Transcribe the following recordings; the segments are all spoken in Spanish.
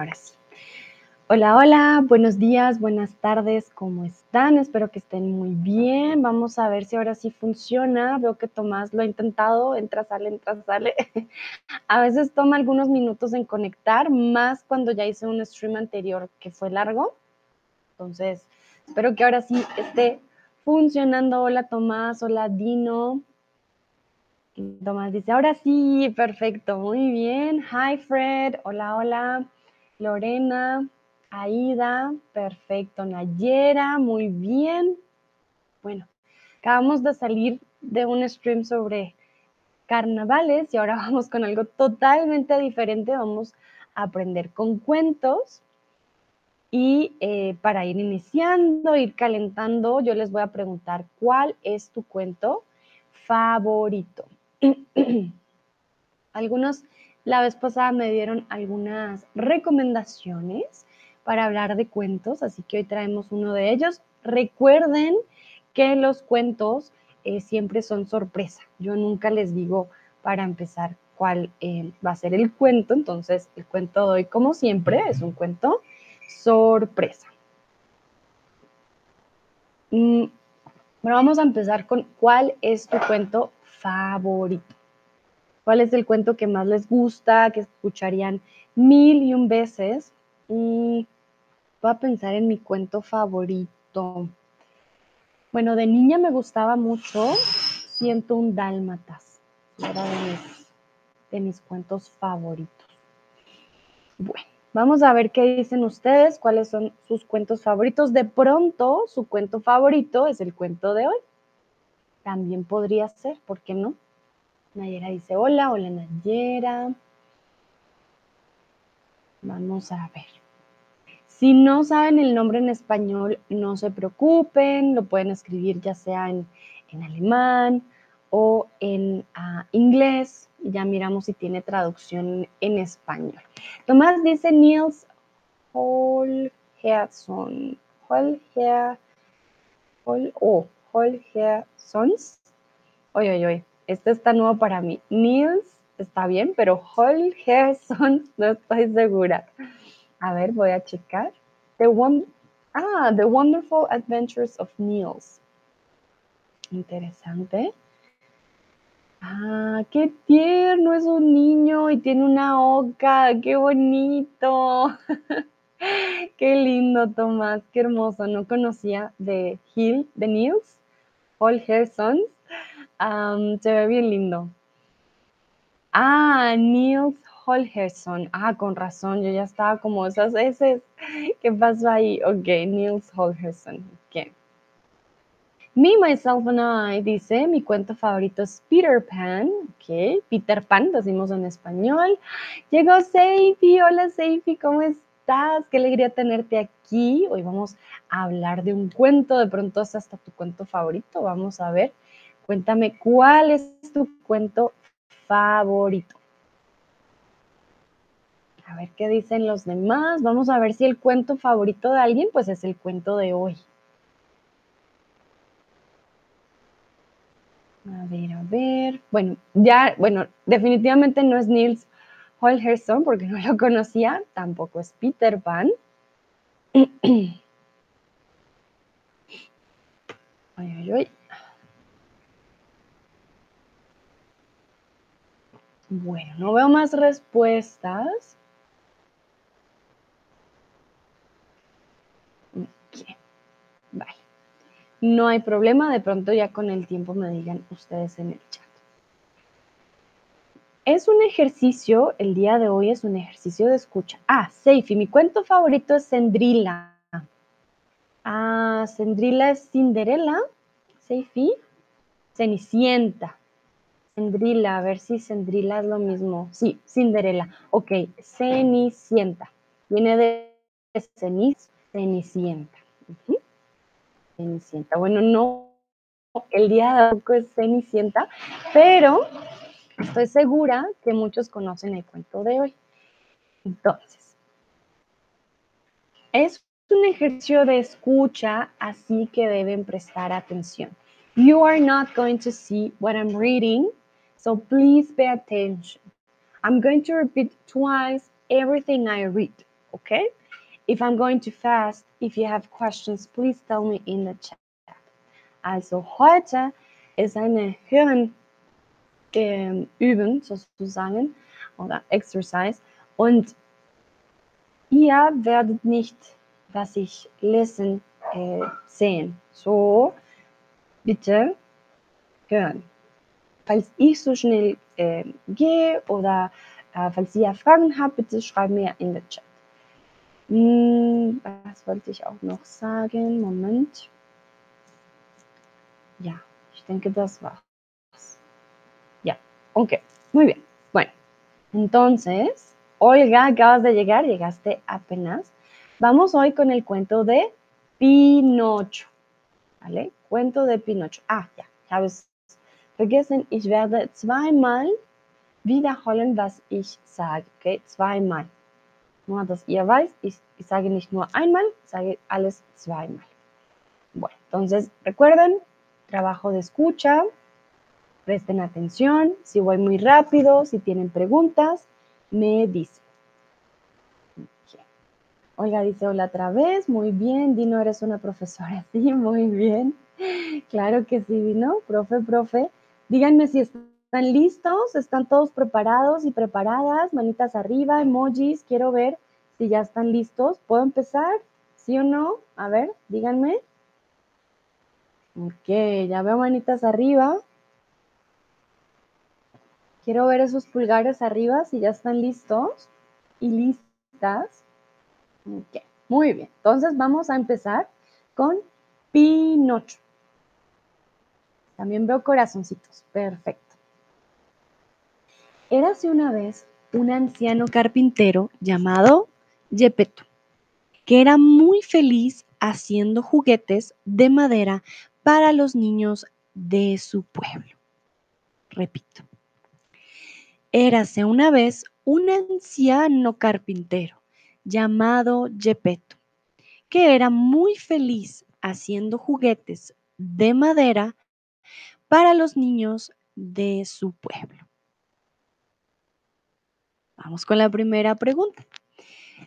Ahora sí. Hola, hola, buenos días, buenas tardes, ¿cómo están? Espero que estén muy bien. Vamos a ver si ahora sí funciona. Veo que Tomás lo ha intentado, entra, sale, entra, sale. a veces toma algunos minutos en conectar, más cuando ya hice un stream anterior que fue largo. Entonces, espero que ahora sí esté funcionando. Hola Tomás, hola Dino. Tomás dice, ahora sí, perfecto, muy bien. Hi Fred, hola, hola. Lorena, Aida, perfecto. Nayera, muy bien. Bueno, acabamos de salir de un stream sobre carnavales y ahora vamos con algo totalmente diferente. Vamos a aprender con cuentos. Y eh, para ir iniciando, ir calentando, yo les voy a preguntar, ¿cuál es tu cuento favorito? Algunos la vez pasada me dieron algunas recomendaciones para hablar de cuentos, así que hoy traemos uno de ellos. Recuerden que los cuentos eh, siempre son sorpresa. Yo nunca les digo para empezar cuál eh, va a ser el cuento, entonces el cuento de hoy, como siempre, es un cuento sorpresa. Mm, bueno, vamos a empezar con cuál es tu cuento favorito. ¿Cuál es el cuento que más les gusta, que escucharían mil y un veces? Mm, voy a pensar en mi cuento favorito. Bueno, de niña me gustaba mucho Siento un Dálmatas. Era de mis, de mis cuentos favoritos. Bueno, vamos a ver qué dicen ustedes, cuáles son sus cuentos favoritos. De pronto, su cuento favorito es el cuento de hoy. También podría ser, ¿por qué no? Nayera dice hola, hola Nayera. Vamos a ver. Si no saben el nombre en español, no se preocupen, lo pueden escribir ya sea en, alemán o en uh, inglés. Ya miramos si tiene traducción en español. Tomás dice Niels Holgersson. Holger, Hol, oh, Holgerssons. Oye, oye, oye. Este está nuevo para mí. Niels está bien, pero Holgersson no estoy segura. A ver, voy a checar. The ah, The Wonderful Adventures of Niels. Interesante. Ah, qué tierno, es un niño y tiene una oca, qué bonito. qué lindo, Tomás, qué hermoso. No conocía de Hill, de Niels, Se ve bien lindo. Ah, Niels Holgersson. Ah, con razón, yo ya estaba como esas veces. ¿Qué pasó ahí? Ok, Niels Holgersson. Ok. Me, Myself and I dice, mi cuento favorito es Peter Pan. Ok, Peter Pan, decimos en español. Llegó Seifi. Hola Seifi, ¿cómo estás? Qué alegría tenerte aquí. Hoy vamos a hablar de un cuento. De pronto es hasta tu cuento favorito. Vamos a ver. Cuéntame, ¿cuál es tu cuento favorito? A ver qué dicen los demás. Vamos a ver si el cuento favorito de alguien, pues es el cuento de hoy. A ver, a ver. Bueno, ya, bueno, definitivamente no es Niels Holgersson porque no lo conocía. Tampoco es Peter Pan. ay, ay, ay. Bueno, no veo más respuestas. Vale. No hay problema, de pronto ya con el tiempo me digan ustedes en el chat. Es un ejercicio, el día de hoy es un ejercicio de escucha. Ah, Seifi, mi cuento favorito es Cendrila. Ah, Cendrila es Cinderella. Seifi, Cenicienta. Cendrila, a ver si Cendrila es lo mismo. Sí, Cinderella. Ok, Cenicienta. Viene de ceniz, Cenicienta. Cenicienta. Bueno, no, el día de hoy es Cenicienta, pero estoy segura que muchos conocen el cuento de hoy. Entonces, es un ejercicio de escucha, así que deben prestar atención. You are not going to see what I'm reading, So please pay attention. I'm going to repeat twice everything I read. okay? If I'm going too fast, if you have questions, please tell me in the chat. Also heute ist eine Hören ähm, sozusagen oder Exercise und ihr werdet nicht, was ich lesen, äh, sehen. So, bitte hören. Falls ich so schnell äh, gehe oder äh, falls ihr Fragen habt, bitte schreibt mir in den Chat. Hm, was wollte ich auch noch sagen? Moment. Ja, ich denke, das war's. Ya, ok, muy bien. Bueno, entonces, Olga, acabas de llegar, llegaste apenas. Vamos hoy con el cuento de Pinocho. ¿Vale? Cuento de Pinocho. Ah, ja, ich habe es vergessen. Ich werde zweimal wiederholen, was ich sage. Okay, zweimal. Nur, dass ihr weiß, ich, ich sage nicht nur einmal, sage alles zweimal. Bueno, entonces, recuerden, trabajo de escucha, presten atención, si voy muy rápido, si tienen preguntas, me dicen. Olga dice hola otra vez, muy bien, Dino, eres una profesora, sí, muy bien. Claro que sí, Dino, profe, profe. Díganme si están listos, están todos preparados y preparadas, manitas arriba, emojis, quiero ver si ya están listos. ¿Puedo empezar? ¿Sí o no? A ver, díganme. Ok, ya veo manitas arriba. Quiero ver esos pulgares arriba si ya están listos y listas. Ok, muy bien. Entonces vamos a empezar con Pinocho. También veo corazoncitos. Perfecto. Érase una vez un anciano carpintero llamado Gepetto, que era muy feliz haciendo juguetes de madera para los niños de su pueblo. Repito. Érase una vez un anciano carpintero llamado Gepetto, que era muy feliz haciendo juguetes de madera para los niños de su pueblo. Vamos con la primera pregunta.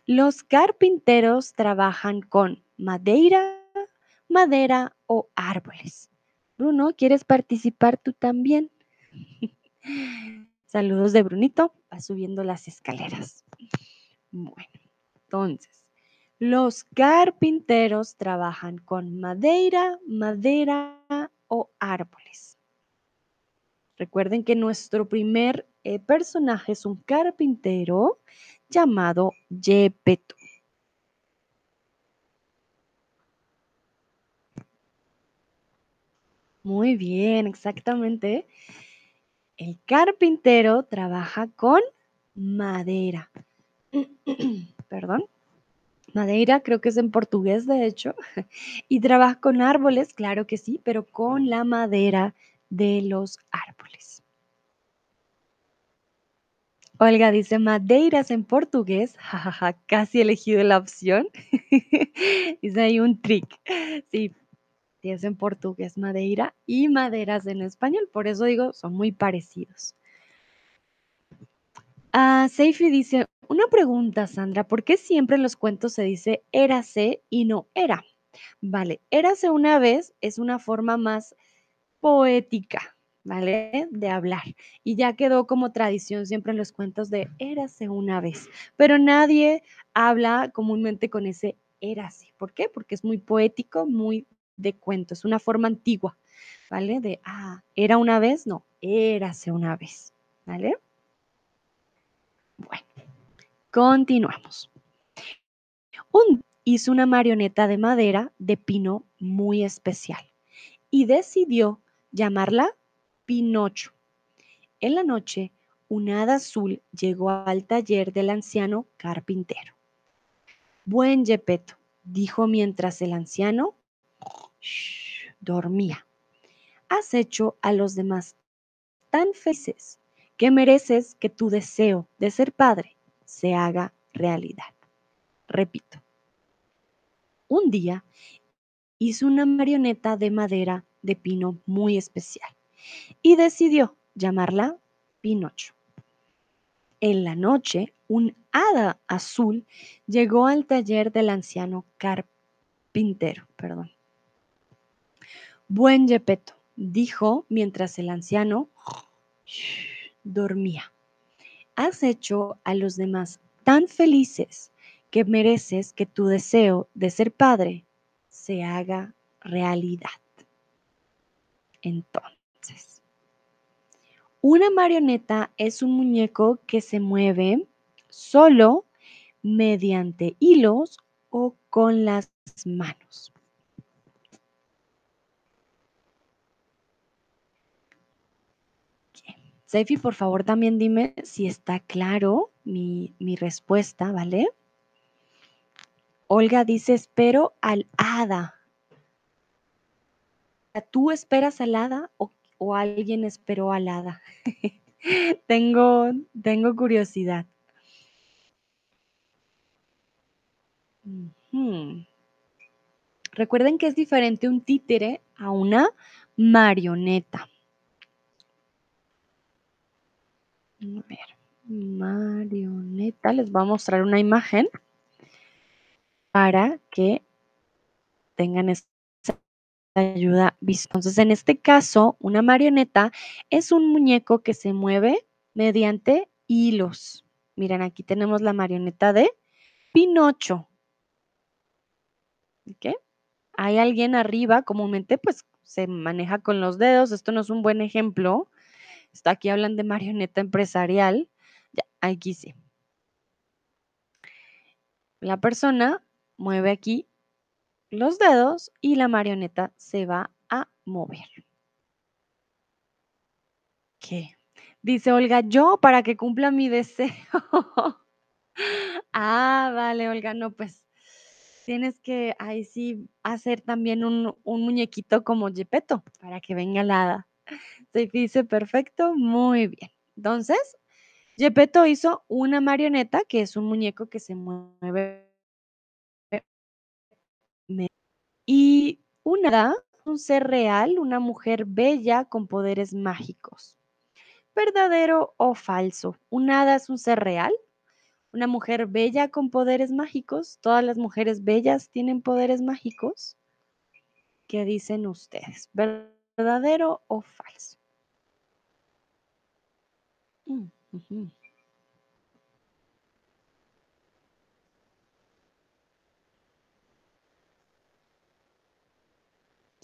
Los carpinteros trabajan con madera, madera o árboles. Bruno, ¿quieres participar tú también? Saludos de Brunito, va subiendo las escaleras. Bueno, entonces, los carpinteros trabajan con madera, madera o árboles. Recuerden que nuestro primer eh, personaje es un carpintero llamado Gepetto. Muy bien, exactamente. El carpintero trabaja con madera. Perdón. Madeira creo que es en portugués, de hecho. Y trabaja con árboles, claro que sí, pero con la madera de los árboles. Olga dice madeiras en portugués. Jajaja, casi he elegido la opción. dice ahí un trick. Sí, es en portugués madeira y maderas en español. Por eso digo, son muy parecidos. Ah, Seifi dice, una pregunta, Sandra, ¿por qué siempre en los cuentos se dice érase y no era? Vale, érase una vez es una forma más poética, ¿vale? De hablar. Y ya quedó como tradición siempre en los cuentos de érase una vez. Pero nadie habla comúnmente con ese érase. ¿Por qué? Porque es muy poético, muy de cuento, es una forma antigua, ¿vale? De, ah, era una vez, no, érase una vez, ¿vale? Bueno, continuamos. Un hizo una marioneta de madera de pino muy especial y decidió llamarla Pinocho. En la noche, un hada azul llegó al taller del anciano carpintero. Buen Gepetto, dijo mientras el anciano dormía. Has hecho a los demás tan felices que mereces que tu deseo de ser padre se haga realidad. Repito, un día hizo una marioneta de madera de pino muy especial y decidió llamarla Pinocho. En la noche, un hada azul llegó al taller del anciano carpintero. Perdón. Buen Gepetto, dijo mientras el anciano dormía. Has hecho a los demás tan felices que mereces que tu deseo de ser padre se haga realidad. Entonces, una marioneta es un muñeco que se mueve solo mediante hilos o con las manos. Sefi, por favor, también dime si está claro mi, mi respuesta, ¿vale? Olga dice, espero al hada. ¿Tú esperas al hada o, o alguien esperó al hada? tengo, tengo curiosidad. Recuerden que es diferente un títere a una marioneta. A ver, marioneta. Les voy a mostrar una imagen para que tengan esa ayuda visual. Entonces, en este caso, una marioneta es un muñeco que se mueve mediante hilos. Miren, aquí tenemos la marioneta de Pinocho. ¿Ok? Hay alguien arriba, comúnmente pues se maneja con los dedos. Esto no es un buen ejemplo. Está aquí hablan de marioneta empresarial. Ya, aquí sí. La persona mueve aquí los dedos y la marioneta se va a mover. ¿Qué? Dice Olga, yo para que cumpla mi deseo. ah, vale, Olga, no, pues tienes que ahí sí hacer también un, muñequito como Gepetto para que venga la hada. Se dice perfecto, muy bien. Entonces, Gepetto hizo una marioneta que es un muñeco que se mueve y una hada, un ser real, una mujer bella con poderes mágicos. ¿Verdadero o falso? ¿Un hada es un ser real? ¿Una mujer bella con poderes mágicos? ¿Todas las mujeres bellas tienen poderes mágicos? ¿Qué dicen ustedes? ¿Verdadero o falso? Mm.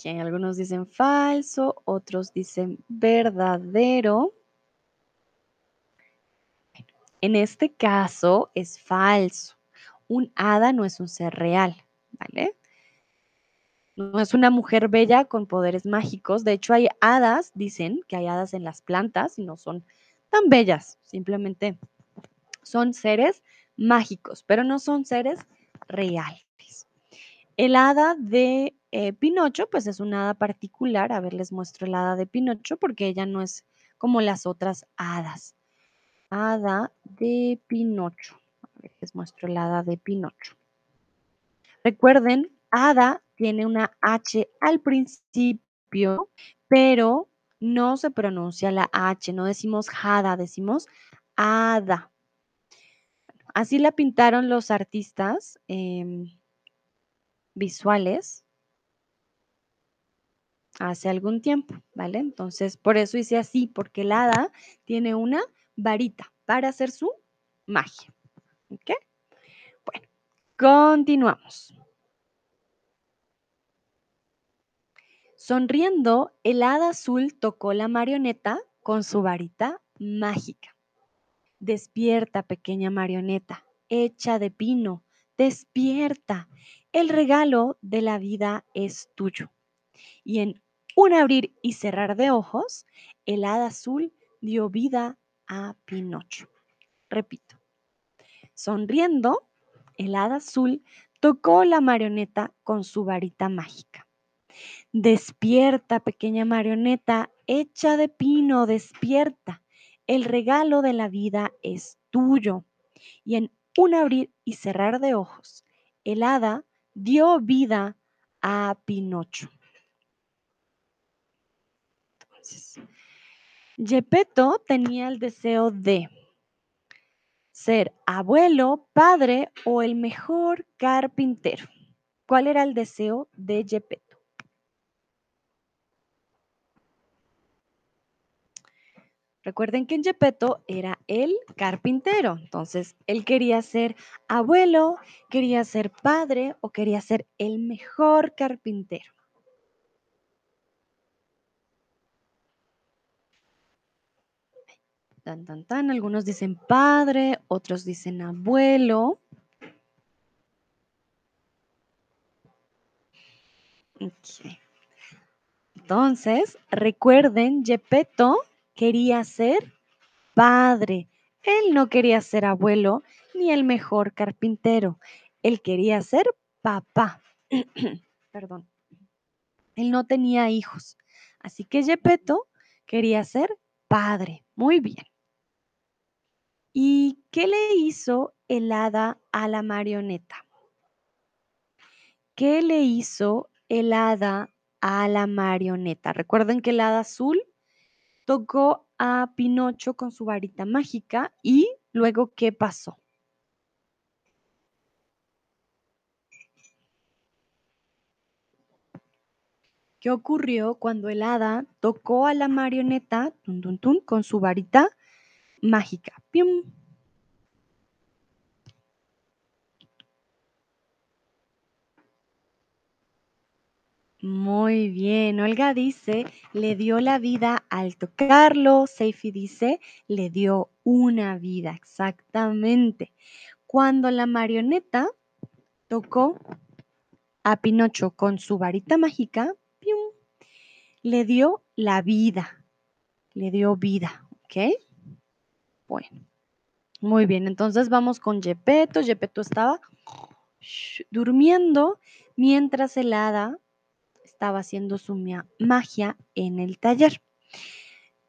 Algunos dicen falso, otros dicen verdadero. En este caso es falso. Un hada no es un ser real, ¿vale? No es una mujer bella con poderes mágicos. De hecho, hay hadas, dicen que hay hadas en las plantas y no son tan bellas. Simplemente son seres mágicos, pero no son seres reales. El hada de eh, Pinocho, pues es una hada particular. A ver, les muestro el hada de Pinocho porque ella no es como las otras hadas. Hada de Pinocho. A ver, les muestro el hada de Pinocho. Recuerden, hada tiene una H al principio, pero no se pronuncia la H, no decimos hada, decimos hada. Así la pintaron los artistas em, visuales hace algún tiempo, ¿vale? Entonces, por eso hice así, porque el hada tiene una varita para hacer su magia. ¿Ok? Bueno, continuamos. Sonriendo, el hada azul tocó la marioneta con su varita mágica. Despierta, pequeña marioneta, hecha de pino, despierta. El regalo de la vida es tuyo. Y en un abrir y cerrar de ojos, el hada azul dio vida a Pinocho. Repito. Sonriendo, el hada azul tocó la marioneta con su varita mágica. Despierta, pequeña marioneta, hecha de pino, despierta. El regalo de la vida es tuyo. Y en un abrir y cerrar de ojos, el hada dio vida a Pinocho. Entonces, tenía el deseo de ser abuelo, padre o el mejor carpintero. ¿Cuál era el deseo de Gepetto? Recuerden que en Gepetto era el carpintero, entonces él quería ser abuelo, quería ser padre o quería ser el mejor carpintero. Tan, tan, tan. Algunos dicen padre, otros dicen abuelo. Entonces, recuerden, Gepetto quería ser padre. Él no quería ser abuelo ni el mejor carpintero. Él quería ser papá. Perdón. Él no tenía hijos. Así que Gepetto quería ser padre. Muy bien. ¿Y qué le hizo el hada a la marioneta? ¿Qué le hizo el hada a la marioneta? Recuerden que el hada azul tocó a Pinocho con su varita mágica y luego, ¿qué pasó? ¿Qué ocurrió cuando el hada tocó a la marioneta con su varita mágica? ¡Pium! Muy bien, Olga dice, le dio la vida al tocarlo. Seifi dice, le dio una vida, exactamente. Cuando la marioneta tocó a Pinocho con su varita mágica, le dio la vida, le dio vida, ¿ok? Bueno, muy bien, entonces vamos con Gepetto. Gepetto estaba durmiendo mientras el hada estaba haciendo su magia en el taller.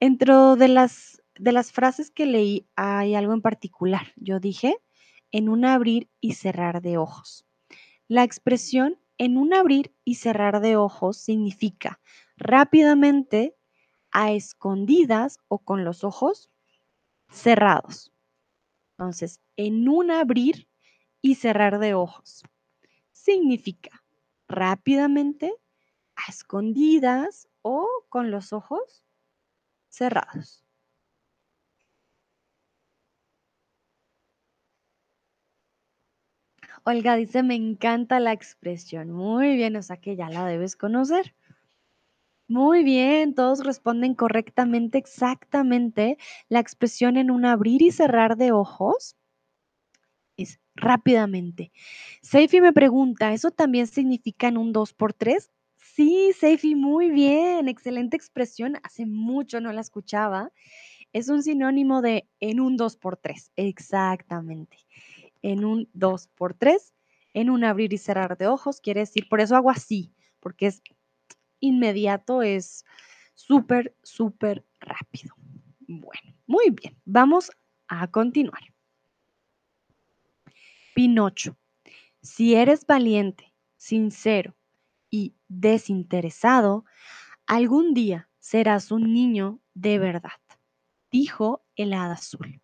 Dentro de las, de las frases que leí hay algo en particular. Yo dije, en un abrir y cerrar de ojos. La expresión en un abrir y cerrar de ojos significa rápidamente, a escondidas o con los ojos cerrados. Entonces, en un abrir y cerrar de ojos significa rápidamente, escondidas o con los ojos cerrados. Olga dice, me encanta la expresión. Muy bien, o sea que ya la debes conocer. Muy bien, todos responden correctamente, exactamente. La expresión en un abrir y cerrar de ojos es rápidamente. Seifi me pregunta, ¿eso también significa en un 2 por 3 Sí, Seifi, muy bien. Excelente expresión. Hace mucho no la escuchaba. Es un sinónimo de en un 2 por 3 Exactamente. En un 2 por 3 en un abrir y cerrar de ojos, quiere decir, por eso hago así, porque es inmediato, es súper, súper rápido. Bueno, muy bien. Vamos a continuar. Pinocho, si eres valiente, sincero y desinteresado, algún día serás un niño de verdad, dijo el hada azul.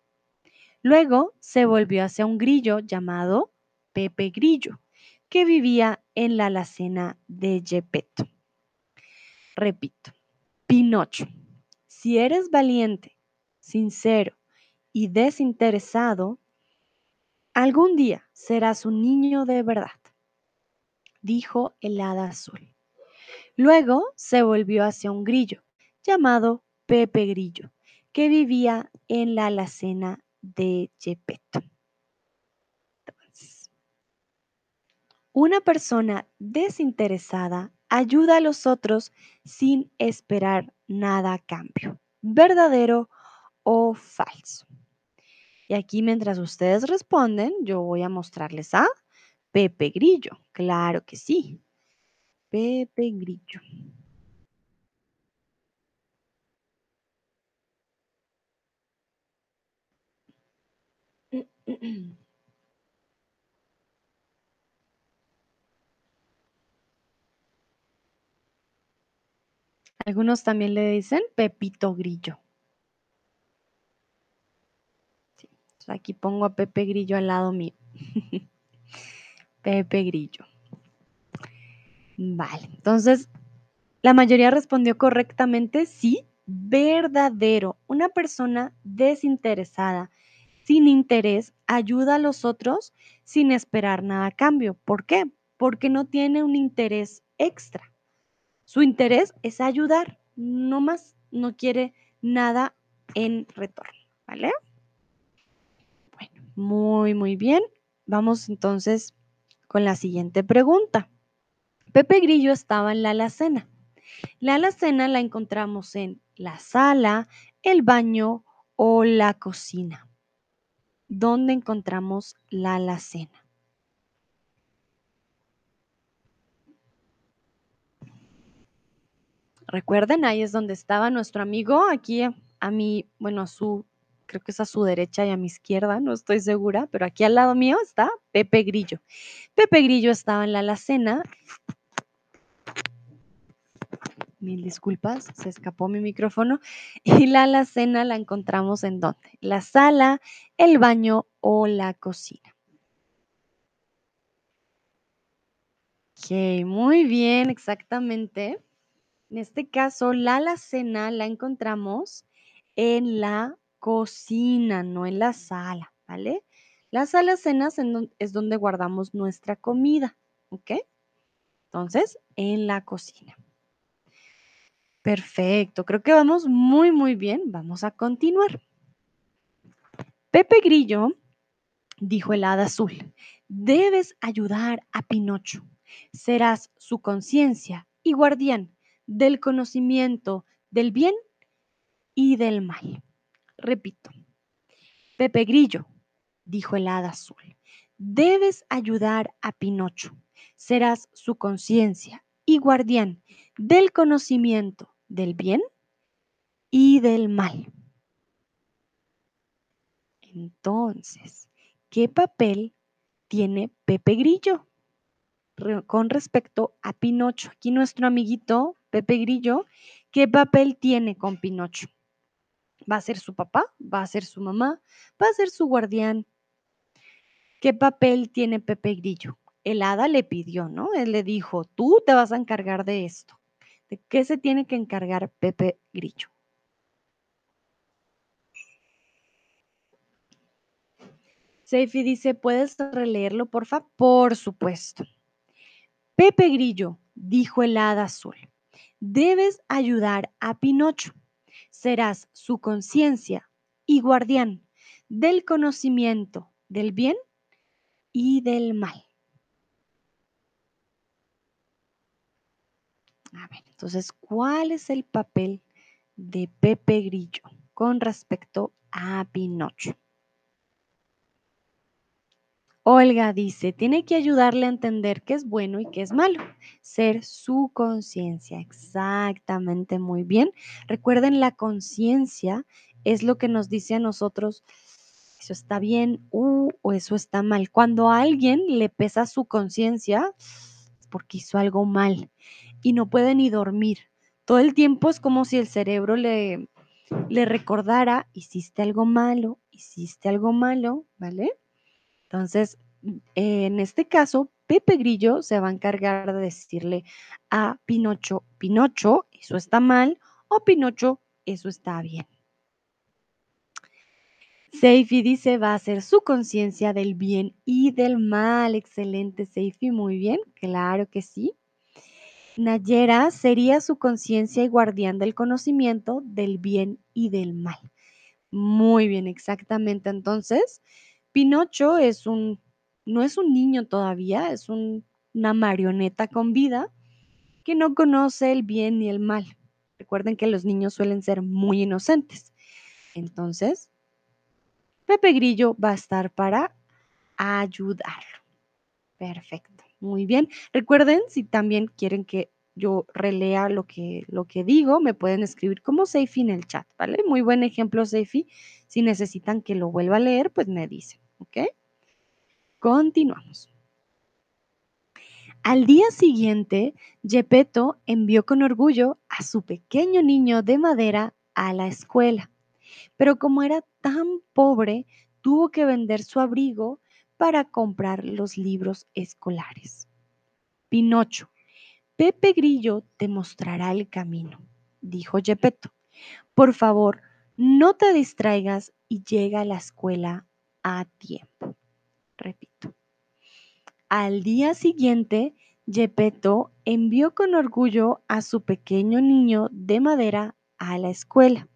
Luego se volvió hacia un grillo llamado Pepe Grillo, que vivía en la alacena de Gepetto. Repito, Pinocho, si eres valiente, sincero y desinteresado, algún día serás un niño de verdad dijo el hada azul. Luego se volvió hacia un grillo llamado Pepe Grillo, que vivía en la alacena de Gepetto. una persona desinteresada ayuda a los otros sin esperar nada a cambio, verdadero o falso. Y aquí mientras ustedes responden, yo voy a mostrarles a Pepe Grillo, claro que sí. Pepe Grillo. Algunos también le dicen Pepito Grillo. Aquí pongo a Pepe Grillo al lado mío. Pepe Grillo. Vale, entonces la mayoría respondió correctamente, sí, verdadero. Una persona desinteresada, sin interés, ayuda a los otros sin esperar nada a cambio. ¿Por qué? Porque no tiene un interés extra. Su interés es ayudar, no más, no quiere nada en retorno, ¿vale? Bueno, muy, muy bien. Vamos entonces con la siguiente pregunta. Pepe Grillo estaba en la alacena. La alacena la encontramos en la sala, el baño o la cocina. ¿Dónde encontramos la alacena? Recuerden, ahí es donde estaba nuestro amigo, aquí a mi, bueno, a su, creo que es a su derecha y a mi izquierda, no estoy segura, pero aquí al lado mío está Pepe Grillo. Pepe Grillo estaba en la alacena. Mil disculpas, se escapó mi micrófono. Y la alacena la encontramos en dónde? La sala, el baño o la cocina. Ok, muy bien, exactamente. En este caso, la alacena la encontramos en la cocina, no en la sala, ¿vale? Las alacenas es donde guardamos nuestra comida, ¿ok? Entonces, en la cocina. Perfecto, creo que vamos muy, muy bien. Vamos a continuar. Pepe Grillo, dijo el hada azul, debes ayudar a Pinocho. Serás su conciencia y guardián del conocimiento del bien y del mal. Repito, Pepe Grillo, dijo el hada azul, debes ayudar a Pinocho. Serás su conciencia y guardián del conocimiento del bien y del mal. Entonces, ¿qué papel tiene Pepe Grillo con respecto a Pinocho? Aquí nuestro amiguito Pepe Grillo, ¿qué papel tiene con Pinocho? ¿Va a ser su papá? ¿Va a ser su mamá? ¿Va a ser su guardián? ¿Qué papel tiene Pepe Grillo? El hada le pidió, ¿no? Él le dijo, tú te vas a encargar de esto. ¿De qué se tiene que encargar Pepe Grillo? Seifi dice, ¿puedes releerlo, por favor? Por supuesto. Pepe Grillo, dijo el hada azul, debes ayudar a Pinocho. Serás su conciencia y guardián del conocimiento del bien y del mal. A ver, entonces, ¿cuál es el papel de Pepe Grillo con respecto a Pinocho? Olga dice, tiene que ayudarle a entender qué es bueno y qué es malo, ser su conciencia. Exactamente, muy bien. Recuerden, la conciencia es lo que nos dice a nosotros, eso está bien uh, o eso está mal. Cuando a alguien le pesa su conciencia, es porque hizo algo mal y no puede ni dormir. Todo el tiempo es como si el cerebro le, le recordara, hiciste algo malo, hiciste algo malo, ¿vale? Entonces, en este caso, Pepe Grillo se va a encargar de decirle a Pinocho, Pinocho, eso está mal, o Pinocho, eso está bien. Seifi dice, va a ser su conciencia del bien y del mal. Excelente, Seifi, muy bien, claro que sí. Nayera sería su conciencia y guardián del conocimiento del bien y del mal. Muy bien, exactamente. Entonces, Pinocho es un, no es un niño todavía, es una marioneta con vida que no conoce el bien ni el mal. Recuerden que los niños suelen ser muy inocentes. Entonces, Pepe Grillo va a estar para ayudarlo. Perfecto, muy bien. Recuerden, si también quieren que yo relea lo que, lo que digo, me pueden escribir como Seifi en el chat, ¿vale? Muy buen ejemplo, Seifi. Si necesitan que lo vuelva a leer, pues me dicen, ¿ok? Continuamos. Al día siguiente, Gepetto envió con orgullo a su pequeño niño de madera a la escuela. Pero como era tan pobre, tuvo que vender su abrigo para comprar los libros escolares. Pinocho, Pepe Grillo te mostrará el camino, dijo Gepetto. Por favor, no te distraigas y llega a la escuela a tiempo. Repito. Al día siguiente, Gepetto envió con orgullo a su pequeño niño de madera a la escuela.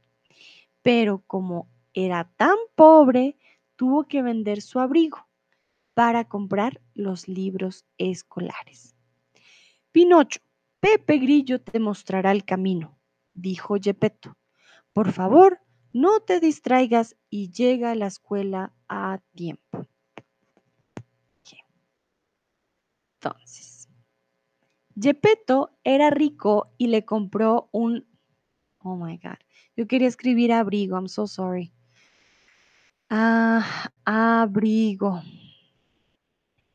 Pero como era tan pobre, tuvo que vender su abrigo para comprar los libros escolares. Pinocho, Pepe Grillo te mostrará el camino, dijo Gepetto. Por favor, no te distraigas y llega a la escuela a tiempo. Entonces, Gepetto era rico y le compró un... Oh my God. Yo quería escribir abrigo. I'm so sorry. Ah, abrigo.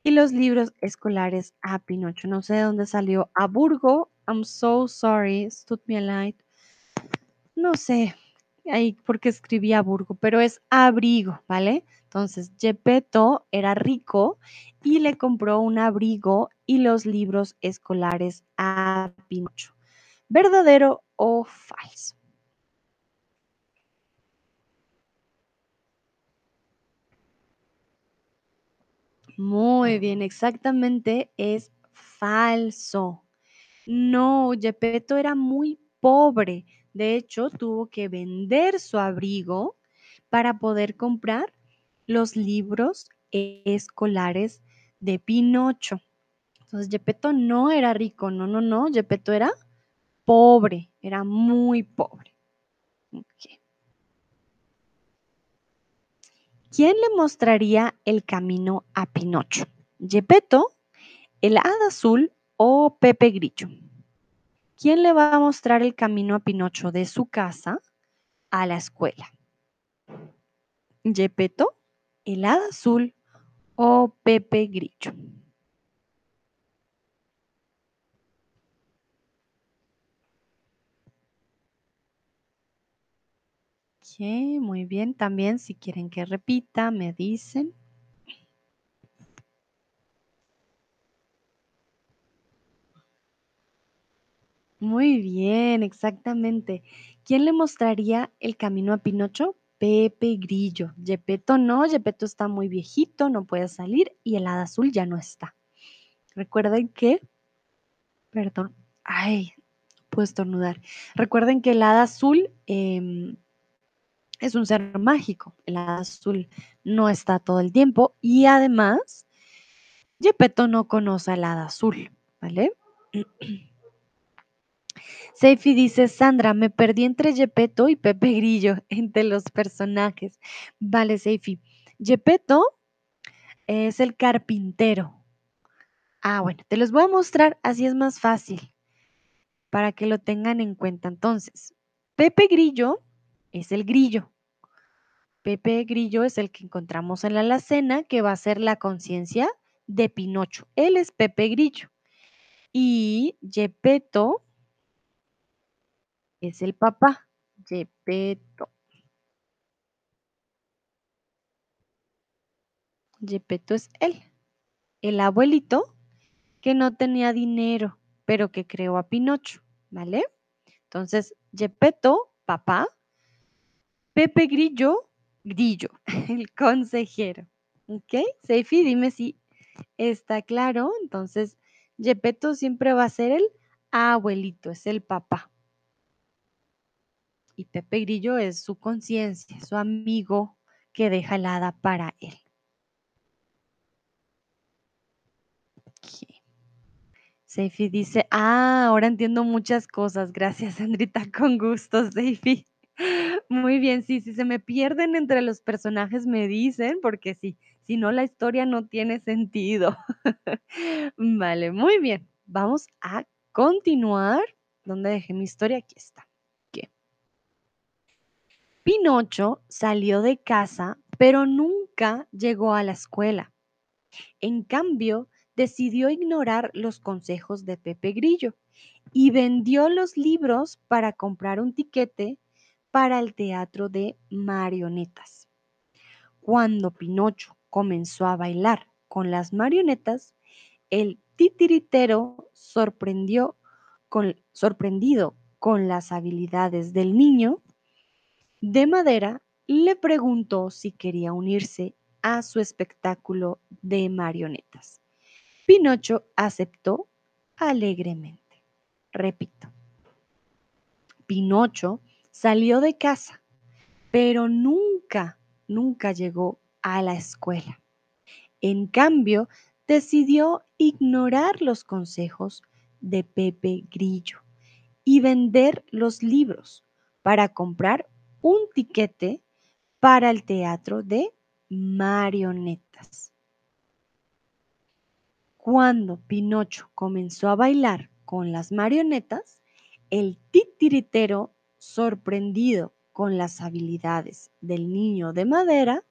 Y los libros escolares a Pinocho. No sé de dónde salió. Aburgo. I'm so sorry. Tut me light. No sé ahí porque escribí aburgo, pero es abrigo, ¿vale? Entonces, Gepetto era rico y le compró un abrigo y los libros escolares a Pinocho. ¿Verdadero o falso? Muy bien, exactamente es falso. No, Gepetto era muy pobre. De hecho, tuvo que vender su abrigo para poder comprar los libros escolares de Pinocho. Entonces, Gepetto no era rico, no, no, no, Gepetto era pobre, era muy pobre. ¿Quién le mostraría el camino a Pinocho? ¿Gepetto, el hada azul o Pepe Grillo? ¿Quién le va a mostrar el camino a Pinocho de su casa a la escuela? ¿Gepetto, el azul o Pepe Grillo? muy bien. También si quieren que repita, me dicen. Muy bien, exactamente. ¿Quién le mostraría el camino a Pinocho? Pepe Grillo. Gepetto no, Gepetto está muy viejito, no puede salir y el hada azul ya no está. Recuerden que, perdón, ay, puedo estornudar. Recuerden que el hada azul em, es un ser mágico. El hada azul no está todo el tiempo y además, Gepetto no conoce al hada azul, ¿vale? Seifi dice, Sandra, me perdí entre Gepetto y Pepe Grillo, entre los personajes. Vale, Seifi. Gepetto es el carpintero. Ah, bueno, te los voy a mostrar, así es más fácil, para que lo tengan en cuenta. Entonces, Pepe Grillo es el grillo. Pepe Grillo es el que encontramos en la alacena, que va a ser la conciencia de Pinocho. Él es Pepe Grillo. Y Gepetto es el papá, Gepetto. Gepetto es él, el abuelito que no tenía dinero, pero que creó a Pinocho, ¿vale? Entonces, Gepetto, papá, Pepe Grillo, Grillo, el consejero. ¿Ok? Seifi, dime si está claro. Entonces, Gepetto siempre va a ser el abuelito, es el papá y Pepe Grillo es su conciencia, su amigo que deja helada para él. Seifi dice, ah, ahora entiendo muchas cosas. Gracias, Andrita, con gusto, Seifi. Muy bien, sí, si se me pierden entre los personajes me dicen, porque sí, si no la historia no tiene sentido. vale, muy bien. Vamos a continuar. ¿Dónde dejé mi historia? Aquí está. Pinocho salió de casa, pero nunca llegó a la escuela. En cambio, decidió ignorar los consejos de Pepe Grillo y vendió los libros para comprar un tiquete para el teatro de marionetas. cuando Pinocho comenzó a bailar con las marionetas, el titiritero sorprendió sorprendido con las habilidades del niño de madera, le preguntó si quería unirse a su espectáculo de marionetas. Pinocho aceptó alegremente. Repito, Pinocho salió de casa, pero nunca, nunca llegó a la escuela. En cambio, decidió ignorar los consejos de Pepe Grillo y vender los libros para comprar un tiquete para el teatro de marionetas. Cuando Pinocho comenzó a bailar con las marionetas, el titiritero, sorprendido con las habilidades del niño de madera,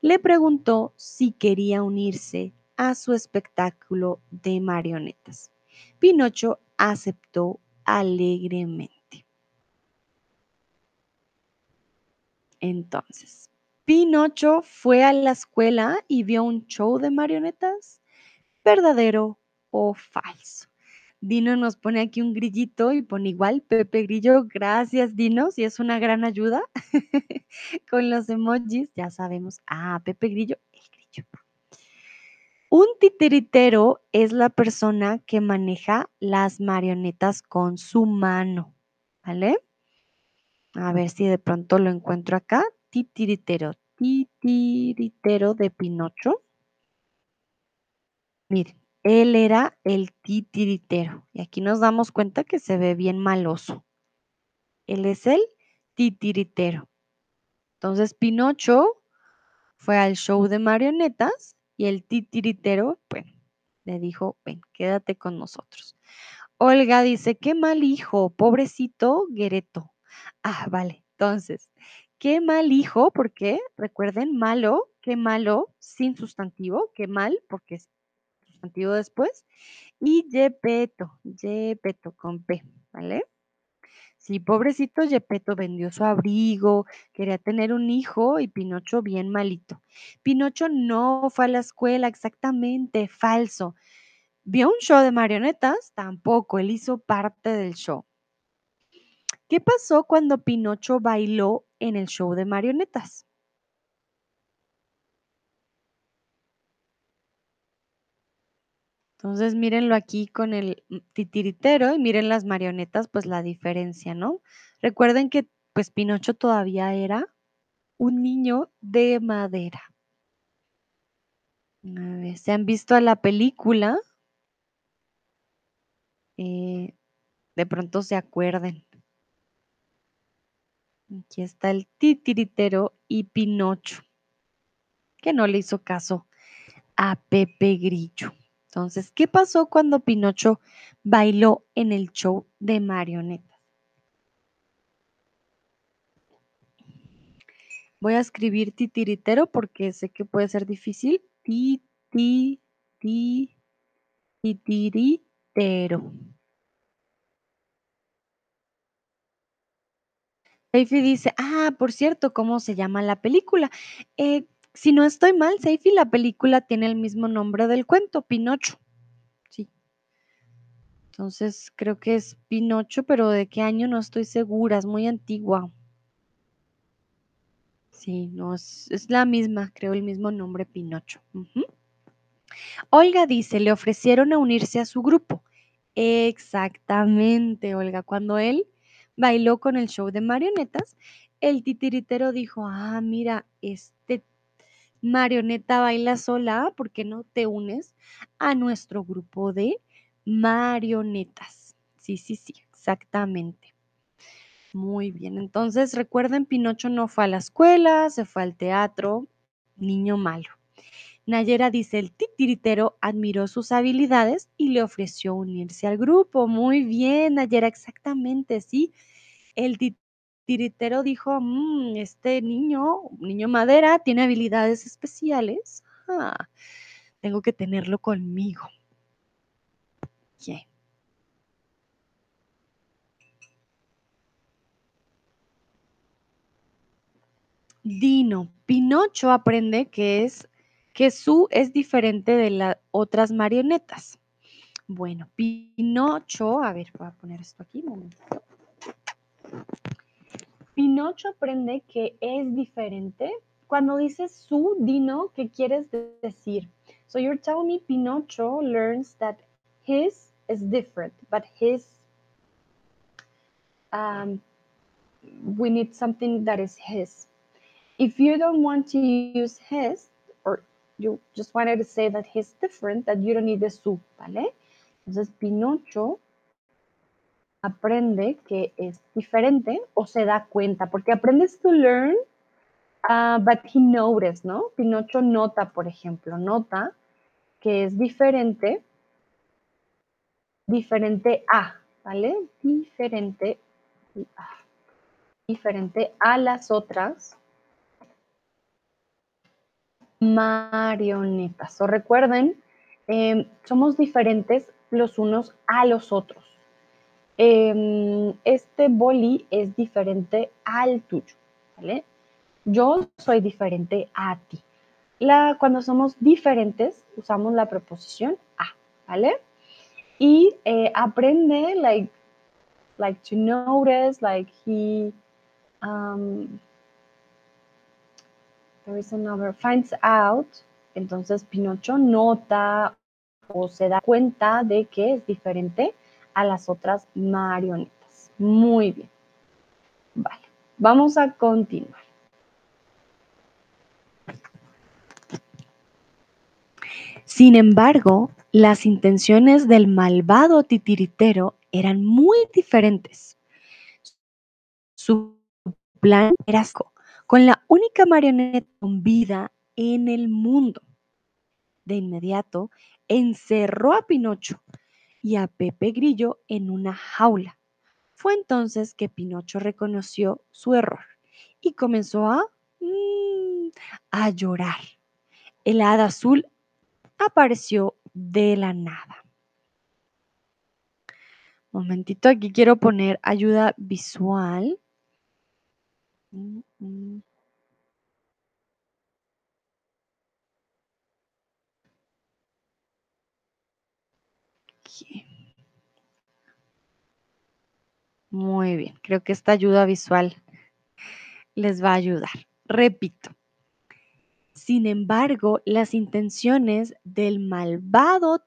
le preguntó si quería unirse a su espectáculo de marionetas. Pinocho aceptó alegremente. Entonces, Pinocho fue a la escuela y vio un show de marionetas, verdadero o falso. Dino nos pone aquí un grillito y pone igual Pepe Grillo. Gracias, Dino, si es una gran ayuda. Con los emojis ya sabemos. Ah, Pepe Grillo, el grillo. Un titiritero es la persona que maneja las marionetas con su mano, ¿vale? A ver si de pronto lo encuentro acá. Titiritero, titiritero de Pinocho. Miren, él era el titiritero. Y aquí nos damos cuenta que se ve bien maloso. Él es el titiritero. Entonces Pinocho fue al show de marionetas y el titiritero, bueno, le dijo, ven, quédate con nosotros. Olga dice, qué mal hijo, pobrecito Guereto. Ah, vale. Entonces, qué mal hijo, porque recuerden, malo, qué malo, sin sustantivo, qué mal, porque es sustantivo después. Y Yepeto, Yepeto con P, ¿vale? Sí, pobrecito Yepeto vendió su abrigo, quería tener un hijo y Pinocho bien malito. Pinocho no fue a la escuela, exactamente, falso. ¿Vio un show de marionetas? Tampoco, él hizo parte del show. ¿Qué pasó cuando Pinocho bailó en el show de marionetas? Entonces, mírenlo aquí con el titiritero y miren las marionetas, pues la diferencia, ¿no? Recuerden que pues Pinocho todavía era un niño de madera. A ver, ¿se han visto a la película? Eh, de pronto se acuerden. Aquí está el titiritero y Pinocho, que no le hizo caso a Pepe Grillo. Entonces, ¿qué pasó cuando Pinocho bailó en el show de marionetas? Voy a escribir titiritero porque sé que puede ser difícil. Ti, ti, ti, titiritero. Seifi dice, ah, por cierto, ¿cómo se llama la película? Eh, si no estoy mal, Seifi, la película tiene el mismo nombre del cuento, Pinocho. Sí. Entonces creo que es Pinocho, pero de qué año no estoy segura, es muy antigua. Sí, no, es, la misma, creo el mismo nombre, Pinocho. Olga dice, le ofrecieron a unirse a su grupo. Exactamente, Olga. Cuando él bailó con el show de marionetas, el titiritero dijo, ah, mira, este marioneta baila sola, ¿por qué no te unes a nuestro grupo de marionetas? Sí, sí, sí, exactamente. Muy bien, entonces recuerden, Pinocho no fue a la escuela, se fue al teatro, niño malo. Nayera dice, el titiritero admiró sus habilidades y le ofreció unirse al grupo. Muy bien, Nayera, exactamente, sí. El titiritero dijo, mm, este niño, niño madera, tiene habilidades especiales. Ah, tengo que tenerlo conmigo. Dino. Pinocho aprende que es que su es diferente de las otras marionetas. Bueno, Pinocho, a ver, voy a poner esto aquí un momento. Pinocho aprende que es diferente. Cuando dices su, Dino, ¿qué quieres decir? So you're telling me Pinocho learns that his is different, but his um, we need something that is his. If you don't want to use his, or you just wanted to say that he's different, that you don't need the su, ¿vale? Entonces, Pinocho aprende que es diferente o se da cuenta, porque aprendes to learn, uh, but he notices, ¿no? Pinocho nota, por ejemplo, nota que es diferente, diferente a, ¿vale? Diferente a, diferente a las otras marionetas. O recuerden, eh, somos diferentes los unos a los otros. Eh, este boli es diferente al tuyo, ¿vale? Yo soy diferente a ti. Cuando somos diferentes, usamos la preposición a, ¿vale? Y eh, aprende, like, like to notice, like he, um, there is another, finds out. Entonces Pinocho nota o se da cuenta de que es diferente a las otras marionetas. Muy bien. Vale, vamos a continuar. Sin embargo, las intenciones del malvado titiritero eran muy diferentes. Su plan era con la única marioneta con vida en el mundo. De inmediato, encerró a Pinocho y a Pepe Grillo en una jaula. Fue entonces que Pinocho reconoció su error y comenzó a, mm, a llorar. El hada azul apareció de la nada. Momentito, aquí quiero poner ayuda visual. Mm, mm. Muy bien, creo que esta ayuda visual les va a ayudar. Repito. Sin embargo, las intenciones del malvado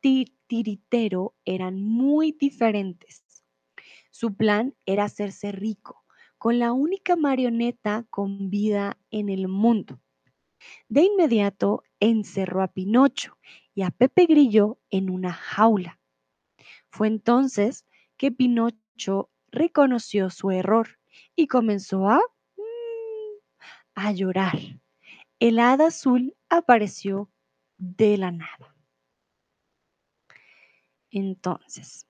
tiritero eran muy diferentes. Su plan era hacerse rico con la única marioneta con vida en el mundo. De inmediato encerró a Pinocho y a Pepe Grillo en una jaula. Fue entonces que Pinocho reconoció su error y comenzó a, mm, a llorar. El hada azul apareció de la nada. Entonces,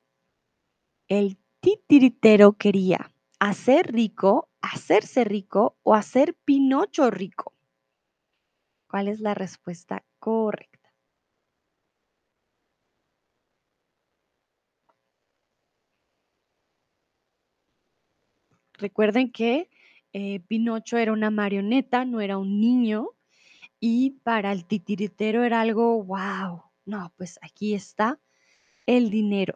el titiritero quería hacer rico, hacerse rico o hacer Pinocho rico. ¿Cuál es la respuesta correcta? Recuerden que eh, Pinocho era una marioneta, no era un niño, y para el titiritero era algo, wow, no, pues aquí está el dinero.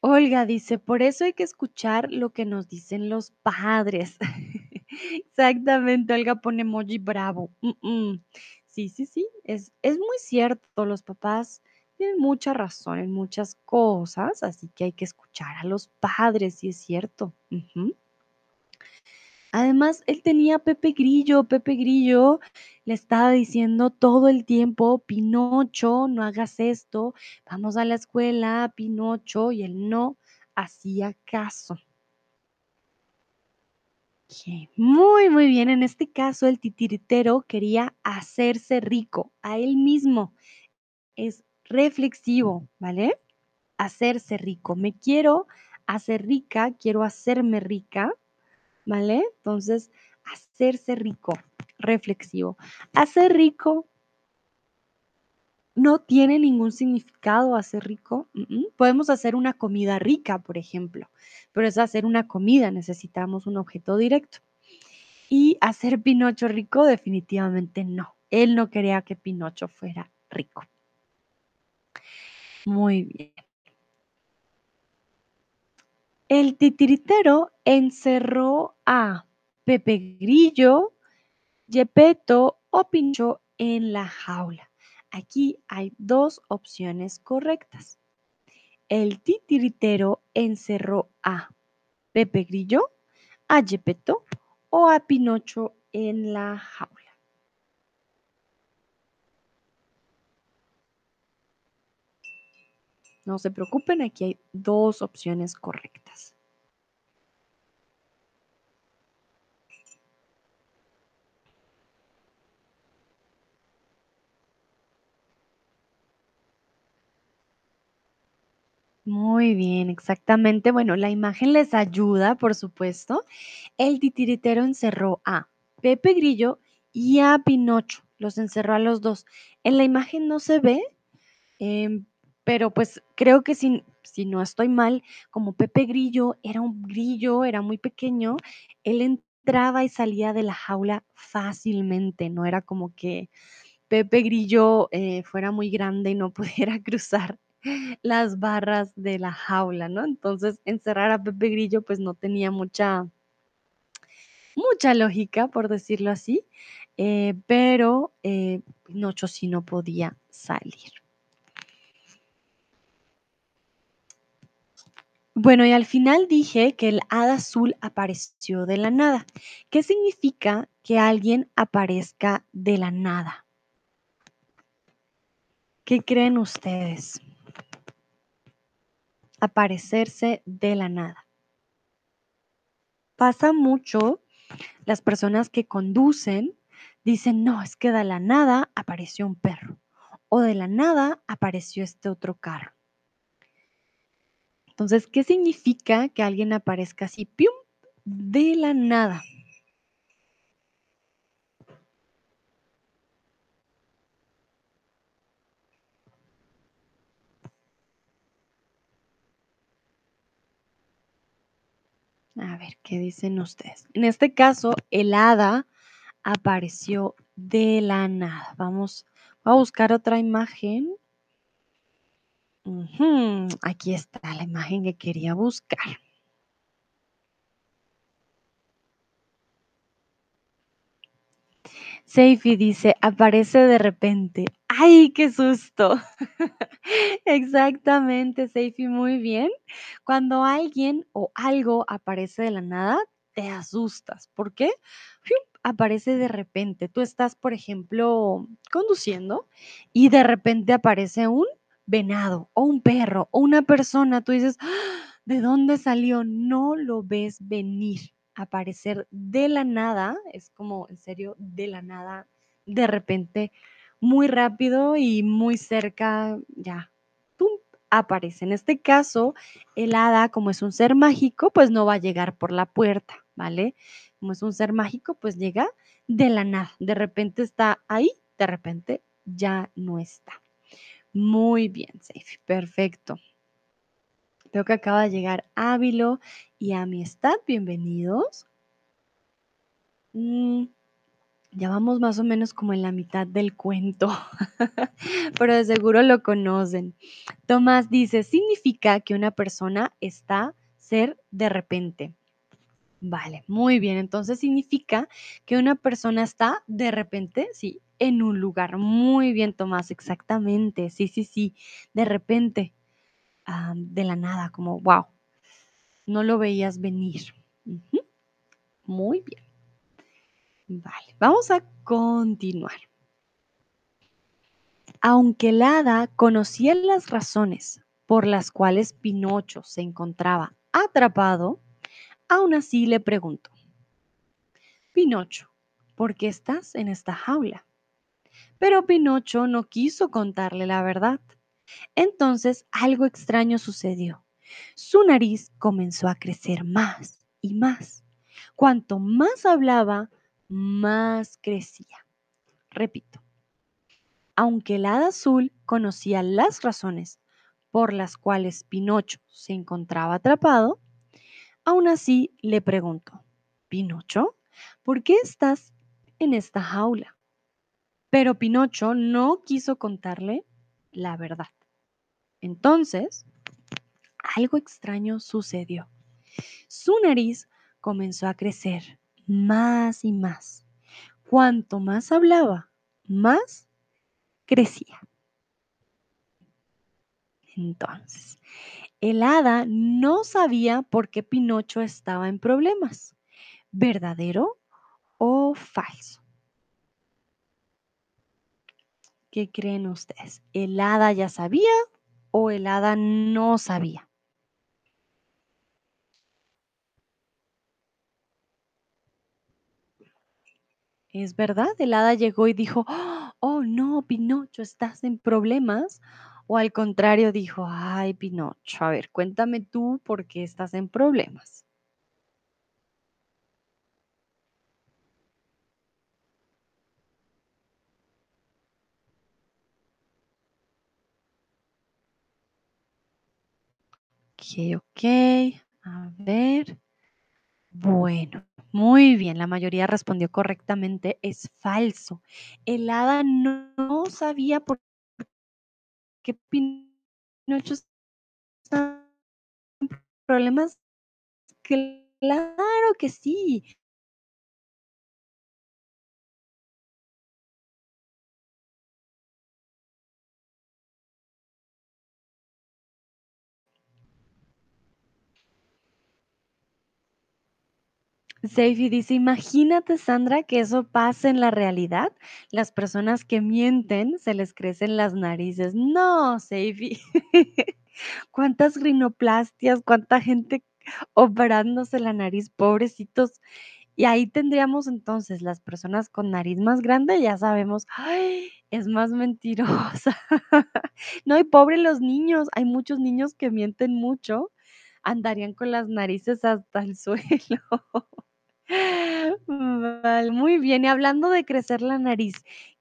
Olga dice, por eso hay que escuchar lo que nos dicen los padres. Exactamente, Olga pone emoji bravo. Mm, mm. Sí, sí, sí, es, es muy cierto, los papás tienen mucha razón en muchas cosas, así que hay que escuchar a los padres, sí es cierto. Además, él tenía a Pepe Grillo, Pepe Grillo le estaba diciendo todo el tiempo, Pinocho, no hagas esto, vamos a la escuela, Pinocho, y él no hacía caso. Muy, muy bien. En este caso, el titiritero quería hacerse rico a él mismo. Es reflexivo, ¿vale? Hacerse rico. Me quiero hacer rica, quiero hacerme rica, ¿vale? Entonces, hacerse rico, reflexivo. Hacer rico no tiene ningún significado hacer rico. Podemos hacer una comida rica, por ejemplo, pero es hacer una comida, necesitamos un objeto directo. Y hacer Pinocho rico, definitivamente no. Él no quería que Pinocho fuera rico. Muy bien. El titiritero encerró a Pepe Grillo, Gepetto o Pincho en la jaula. Aquí hay dos opciones correctas. El titiritero encerró a Pepe Grillo, a Gepetto o a Pinocho en la jaula. No se preocupen, aquí hay dos opciones correctas. Muy bien, exactamente. Bueno, la imagen les ayuda, por supuesto. El titiritero encerró a Pepe Grillo y a Pinocho. Los encerró a los dos. En la imagen no se ve, em, pero pues creo que si, no estoy mal, como Pepe Grillo era un grillo, era muy pequeño, él entraba y salía de la jaula fácilmente, no era como que Pepe Grillo eh, fuera muy grande y no pudiera cruzar las barras de la jaula, ¿no? Entonces, encerrar a Pepe Grillo, pues no tenía mucha, mucha lógica, por decirlo así, eh, pero eh, Pinocho sí no podía salir. Bueno, y al final dije que el hada azul apareció de la nada. ¿Qué significa que alguien aparezca de la nada? ¿Qué creen ustedes? Aparecerse de la nada. Pasa mucho las personas que conducen dicen, no, es que de la nada apareció un perro o de la nada apareció este otro carro. Entonces, ¿qué significa que alguien aparezca así, ¡pium! de la nada? A ver, ¿qué dicen ustedes? En este caso, el hada apareció de la nada. Vamos a buscar otra imagen. Aquí está la imagen que quería buscar. Seifi dice, aparece de repente. ¡Ay, qué susto! Exactamente, Seifi, muy bien. Cuando alguien o algo aparece de la nada, te asustas. ¿Por qué? Aparece de repente. Tú estás, por ejemplo, conduciendo y de repente aparece un venado o un perro o una persona. Tú dices, ¡Ah! ¿de dónde salió? No lo ves venir aparecer de la nada, es como en serio de la nada, de repente, muy rápido y muy cerca, ya, ¡pum! aparece. En este caso, el hada, como es un ser mágico, pues no va a llegar por la puerta, ¿vale? Como es un ser mágico, pues llega de la nada. De repente está ahí, de repente ya no está. Muy bien, Safe. Perfecto. Veo que acaba de llegar Ávilo y Amistad. Bienvenidos. Mm, ya vamos más o menos como en la mitad del cuento, pero de seguro lo conocen. Tomás dice, significa que una persona está ser de repente. Vale, muy bien. Entonces significa que una persona está de repente, sí, en un lugar. Muy bien, Tomás, exactamente. Sí, sí, sí, de repente, ah, de la nada, como, wow, no lo veías venir. Muy bien. Vale, vamos a continuar. Aunque el hada conocía las razones por las cuales Pinocho se encontraba atrapado, aún así le preguntó, Pinocho, ¿por qué estás en esta jaula? Pero Pinocho no quiso contarle la verdad. Entonces algo extraño sucedió. Su nariz comenzó a crecer más y más. Cuanto más hablaba, más crecía. Repito, aunque el hada azul conocía las razones por las cuales Pinocho se encontraba atrapado, aún así le preguntó, Pinocho, ¿por qué estás en esta jaula? Pero Pinocho no quiso contarle la verdad. Entonces, algo extraño sucedió. Su nariz comenzó a crecer más y más. Cuanto más hablaba, más crecía. Entonces, el hada no sabía por qué Pinocho estaba en problemas. ¿Verdadero o falso? ¿Qué creen ustedes? ¿El hada ya sabía o el hada no sabía? ¿Es verdad? ¿El hada llegó y dijo, oh no, Pinocho, estás en problemas? ¿O al contrario dijo, ay, Pinocho, a ver, cuéntame tú por qué estás en problemas? Ok, ok. A ver. Bueno, muy bien. La mayoría respondió correctamente. Es falso. El hada no sabía por qué Pinocho en problemas. Claro que sí. Seifi dice, imagínate, Sandra, que eso pase en la realidad. Las personas que mienten se les crecen las narices. No, Seifi. ¿Cuántas rinoplastias, cuánta gente operándose la nariz, pobrecitos? Y ahí tendríamos entonces las personas con nariz más grande, ya sabemos. Es más mentirosa. No, y pobre los niños, hay muchos niños que mienten mucho, andarían con las narices hasta el suelo. Muy bien. Y hablando de crecer la nariz,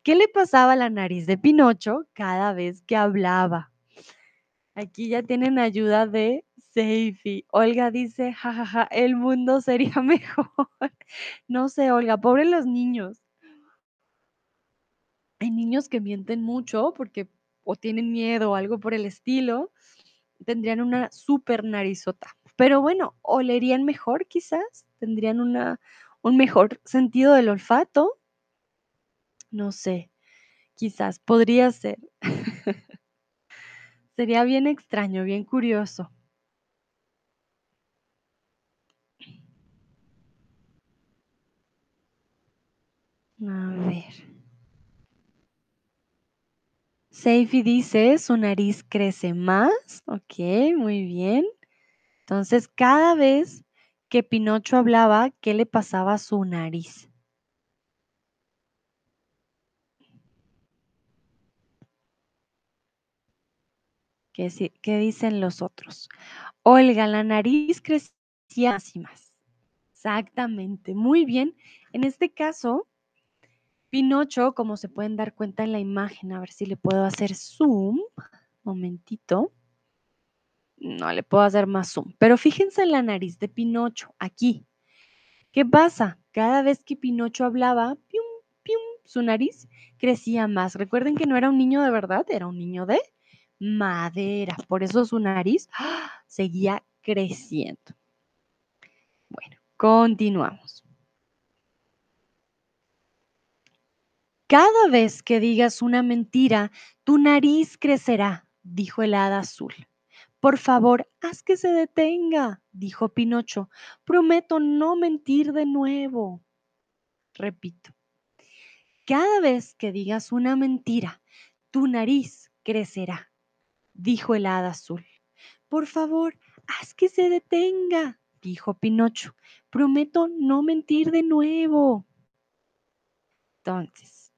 ¿qué le pasaba a la nariz de Pinocho cada vez que hablaba? Aquí ya tienen ayuda de Seifi. Olga dice, jajaja, el mundo sería mejor. No sé, Olga, pobre los niños. Hay niños que mienten mucho porque o tienen miedo o algo por el estilo, tendrían una super narizota. Pero bueno, olerían mejor quizás, tendrían una, un mejor sentido del olfato. No sé, quizás podría ser. Sería bien extraño, bien curioso. A ver. Seifi dice, su nariz crece más. Ok, muy bien. Entonces, cada vez que Pinocho hablaba, ¿qué le pasaba a su nariz? ¿Qué, dicen los otros? Olga, la nariz crecía más y más. Exactamente, muy bien. En este caso, Pinocho, como se pueden dar cuenta en la imagen, a ver si le puedo hacer zoom. Momentito. No le puedo hacer más zoom. Pero fíjense en la nariz de Pinocho, aquí. ¿Qué pasa? Cada vez que Pinocho hablaba, pium, pium, su nariz crecía más. Recuerden que no era un niño de verdad, era un niño de madera. Por eso su nariz ¡ah! seguía creciendo. Bueno, continuamos. Cada vez que digas una mentira, tu nariz crecerá, dijo el hada azul. Por favor, haz que se detenga, dijo Pinocho. Prometo no mentir de nuevo. Repito, cada vez que digas una mentira, tu nariz crecerá, dijo el hada azul. Por favor, haz que se detenga, dijo Pinocho. Prometo no mentir de nuevo. Entonces,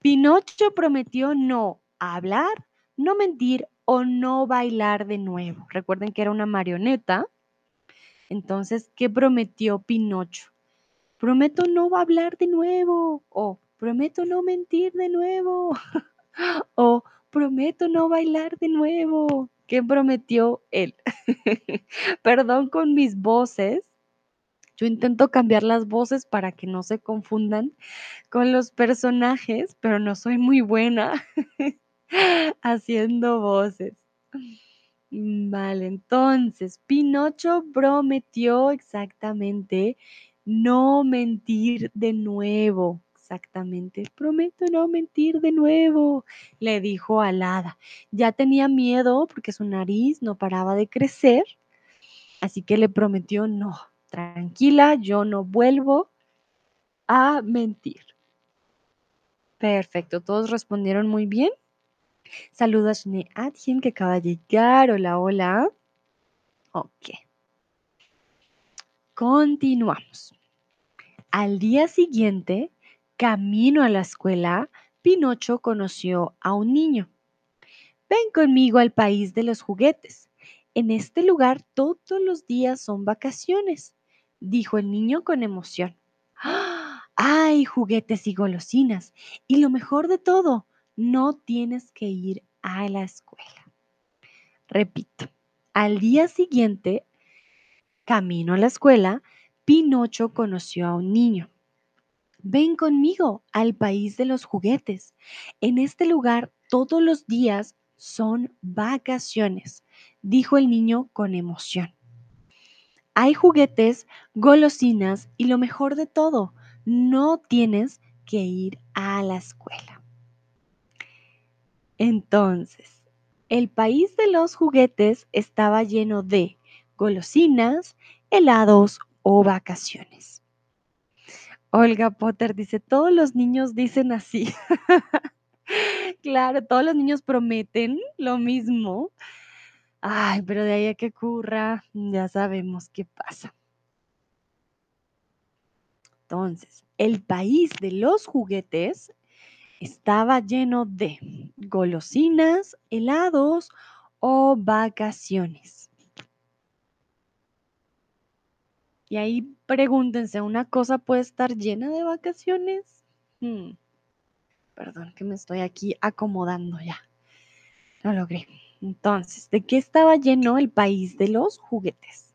Pinocho prometió no hablar, no mentir o no bailar de nuevo. Recuerden que era una marioneta. Entonces, ¿qué prometió Pinocho? Prometo no hablar de nuevo o prometo no mentir de nuevo o prometo no bailar de nuevo. ¿Qué prometió él? Perdón con mis voces. Yo intento cambiar las voces para que no se confundan con los personajes, pero no soy muy buena haciendo voces. Vale, entonces, Pinocho prometió exactamente no mentir de nuevo. Exactamente, prometo no mentir de nuevo, le dijo al hada. Ya tenía miedo porque su nariz no paraba de crecer, así que le prometió, no, tranquila, yo no vuelvo a mentir. Perfecto, todos respondieron muy bien. Saludos a Adjen que acaba de llegar. Hola, hola. Ok. Continuamos. Al día siguiente, camino a la escuela, Pinocho conoció a un niño. Ven conmigo al país de los juguetes. En este lugar todos los días son vacaciones, dijo el niño con emoción. ¡Ah! ¡Ay, juguetes y golosinas! Y lo mejor de todo, no tienes que ir a la escuela. Repito, al día siguiente, camino a la escuela, Pinocho conoció a un niño. Ven conmigo al país de los juguetes. En este lugar todos los días son vacaciones, dijo el niño con emoción. Hay juguetes, golosinas y lo mejor de todo, no tienes que ir a la escuela. Entonces, el país de los juguetes estaba lleno de golosinas, helados o vacaciones. Olga Potter dice, todos los niños dicen así. claro, todos los niños prometen lo mismo. Ay, pero de ahí a que ocurra, ya sabemos qué pasa. Entonces, el país de los juguetes estaba lleno de golosinas, helados o vacaciones. Y ahí pregúntense, ¿una cosa puede estar llena de vacaciones? Hmm. Perdón que me estoy aquí acomodando ya. Lo logré. Entonces, ¿de qué estaba lleno el país de los juguetes?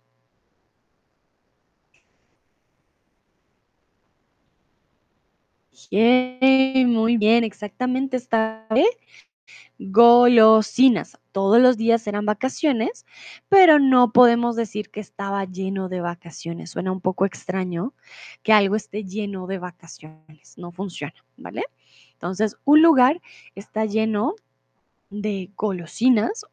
Muy bien, exactamente está golosinas. Todos los días eran vacaciones, pero no podemos decir que estaba lleno de vacaciones. Suena un poco extraño que algo esté lleno de vacaciones. No funciona, ¿vale? Entonces, un lugar está lleno de golosinas,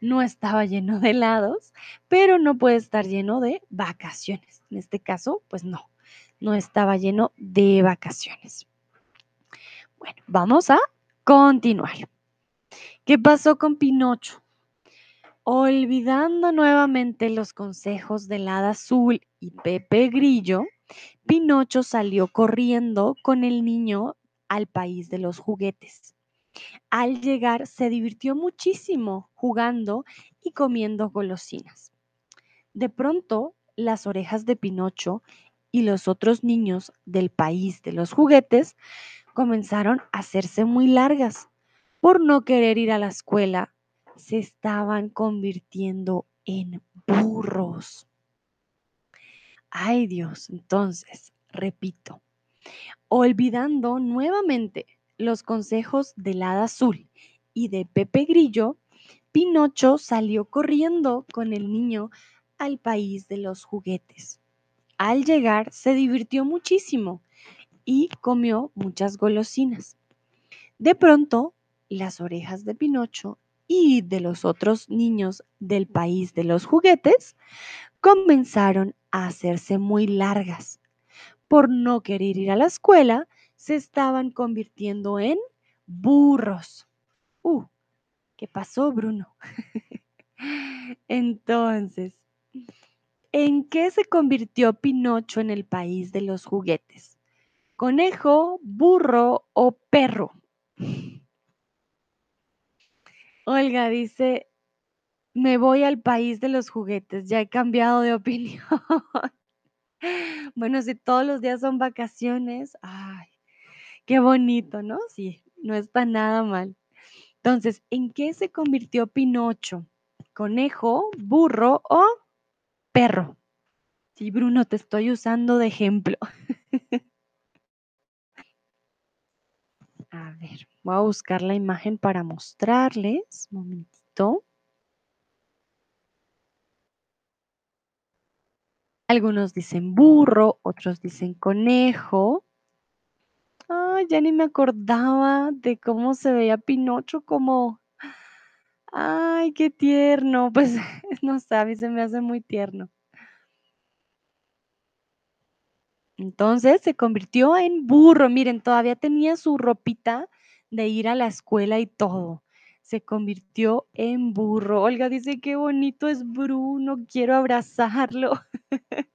no estaba lleno de helados, pero no puede estar lleno de vacaciones. En este caso, pues no, no estaba lleno de vacaciones. Bueno, vamos a continuar. ¿Qué pasó con Pinocho? Olvidando nuevamente los consejos del hada azul y Pepe Grillo, Pinocho salió corriendo con el niño al país de los juguetes. Al llegar se divirtió muchísimo jugando y comiendo golosinas. De pronto, las orejas de Pinocho y los otros niños del país de los juguetes comenzaron a hacerse muy largas. Por no querer ir a la escuela, se estaban convirtiendo en burros. Ay Dios, entonces, repito, olvidando nuevamente los consejos del hada azul y de Pepe Grillo, Pinocho salió corriendo con el niño al país de los juguetes. Al llegar se divirtió muchísimo y comió muchas golosinas. De pronto, las orejas de Pinocho y de los otros niños del país de los juguetes comenzaron a hacerse muy largas. Por no querer ir a la escuela, se estaban convirtiendo en burros. Uh, ¿qué pasó, Bruno? Entonces, ¿en qué se convirtió Pinocho en el país de los juguetes? conejo, burro o perro. Olga dice, me voy al país de los juguetes, ya he cambiado de opinión. bueno, si todos los días son vacaciones, ay, qué bonito, ¿no? Sí, no está nada mal. Entonces, ¿en qué se convirtió Pinocho? ¿Conejo, burro o perro? Sí, Bruno, te estoy usando de ejemplo. A ver, voy a buscar la imagen para mostrarles. Un momentito. Algunos dicen burro, otros dicen conejo. Ay, ya ni me acordaba de cómo se veía Pinocho como... Ay, qué tierno. Pues no mí se me hace muy tierno. Entonces se convirtió en burro. Miren, todavía tenía su ropita de ir a la escuela y todo. Se convirtió en burro. Olga dice, qué bonito es Bruno, quiero abrazarlo.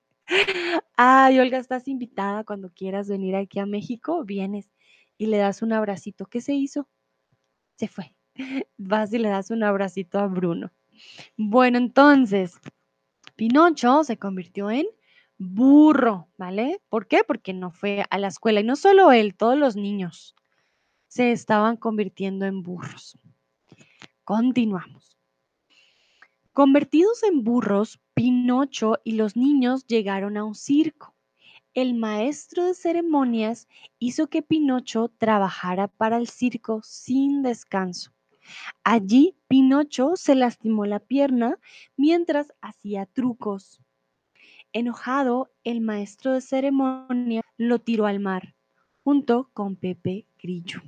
Ay, Olga, estás invitada cuando quieras venir aquí a México, vienes y le das un abracito. ¿Qué se hizo? Se fue. Vas y le das un abracito a Bruno. Bueno, entonces, Pinocho se convirtió en burro, ¿vale? ¿Por qué? Porque no fue a la escuela y no solo él, todos los niños se estaban convirtiendo en burros. Continuamos. Convertidos en burros, Pinocho y los niños llegaron a un circo. El maestro de ceremonias hizo que Pinocho trabajara para el circo sin descanso. Allí Pinocho se lastimó la pierna mientras hacía trucos. Enojado, el maestro de ceremonia lo tiró al mar, junto con Pepe Grillo.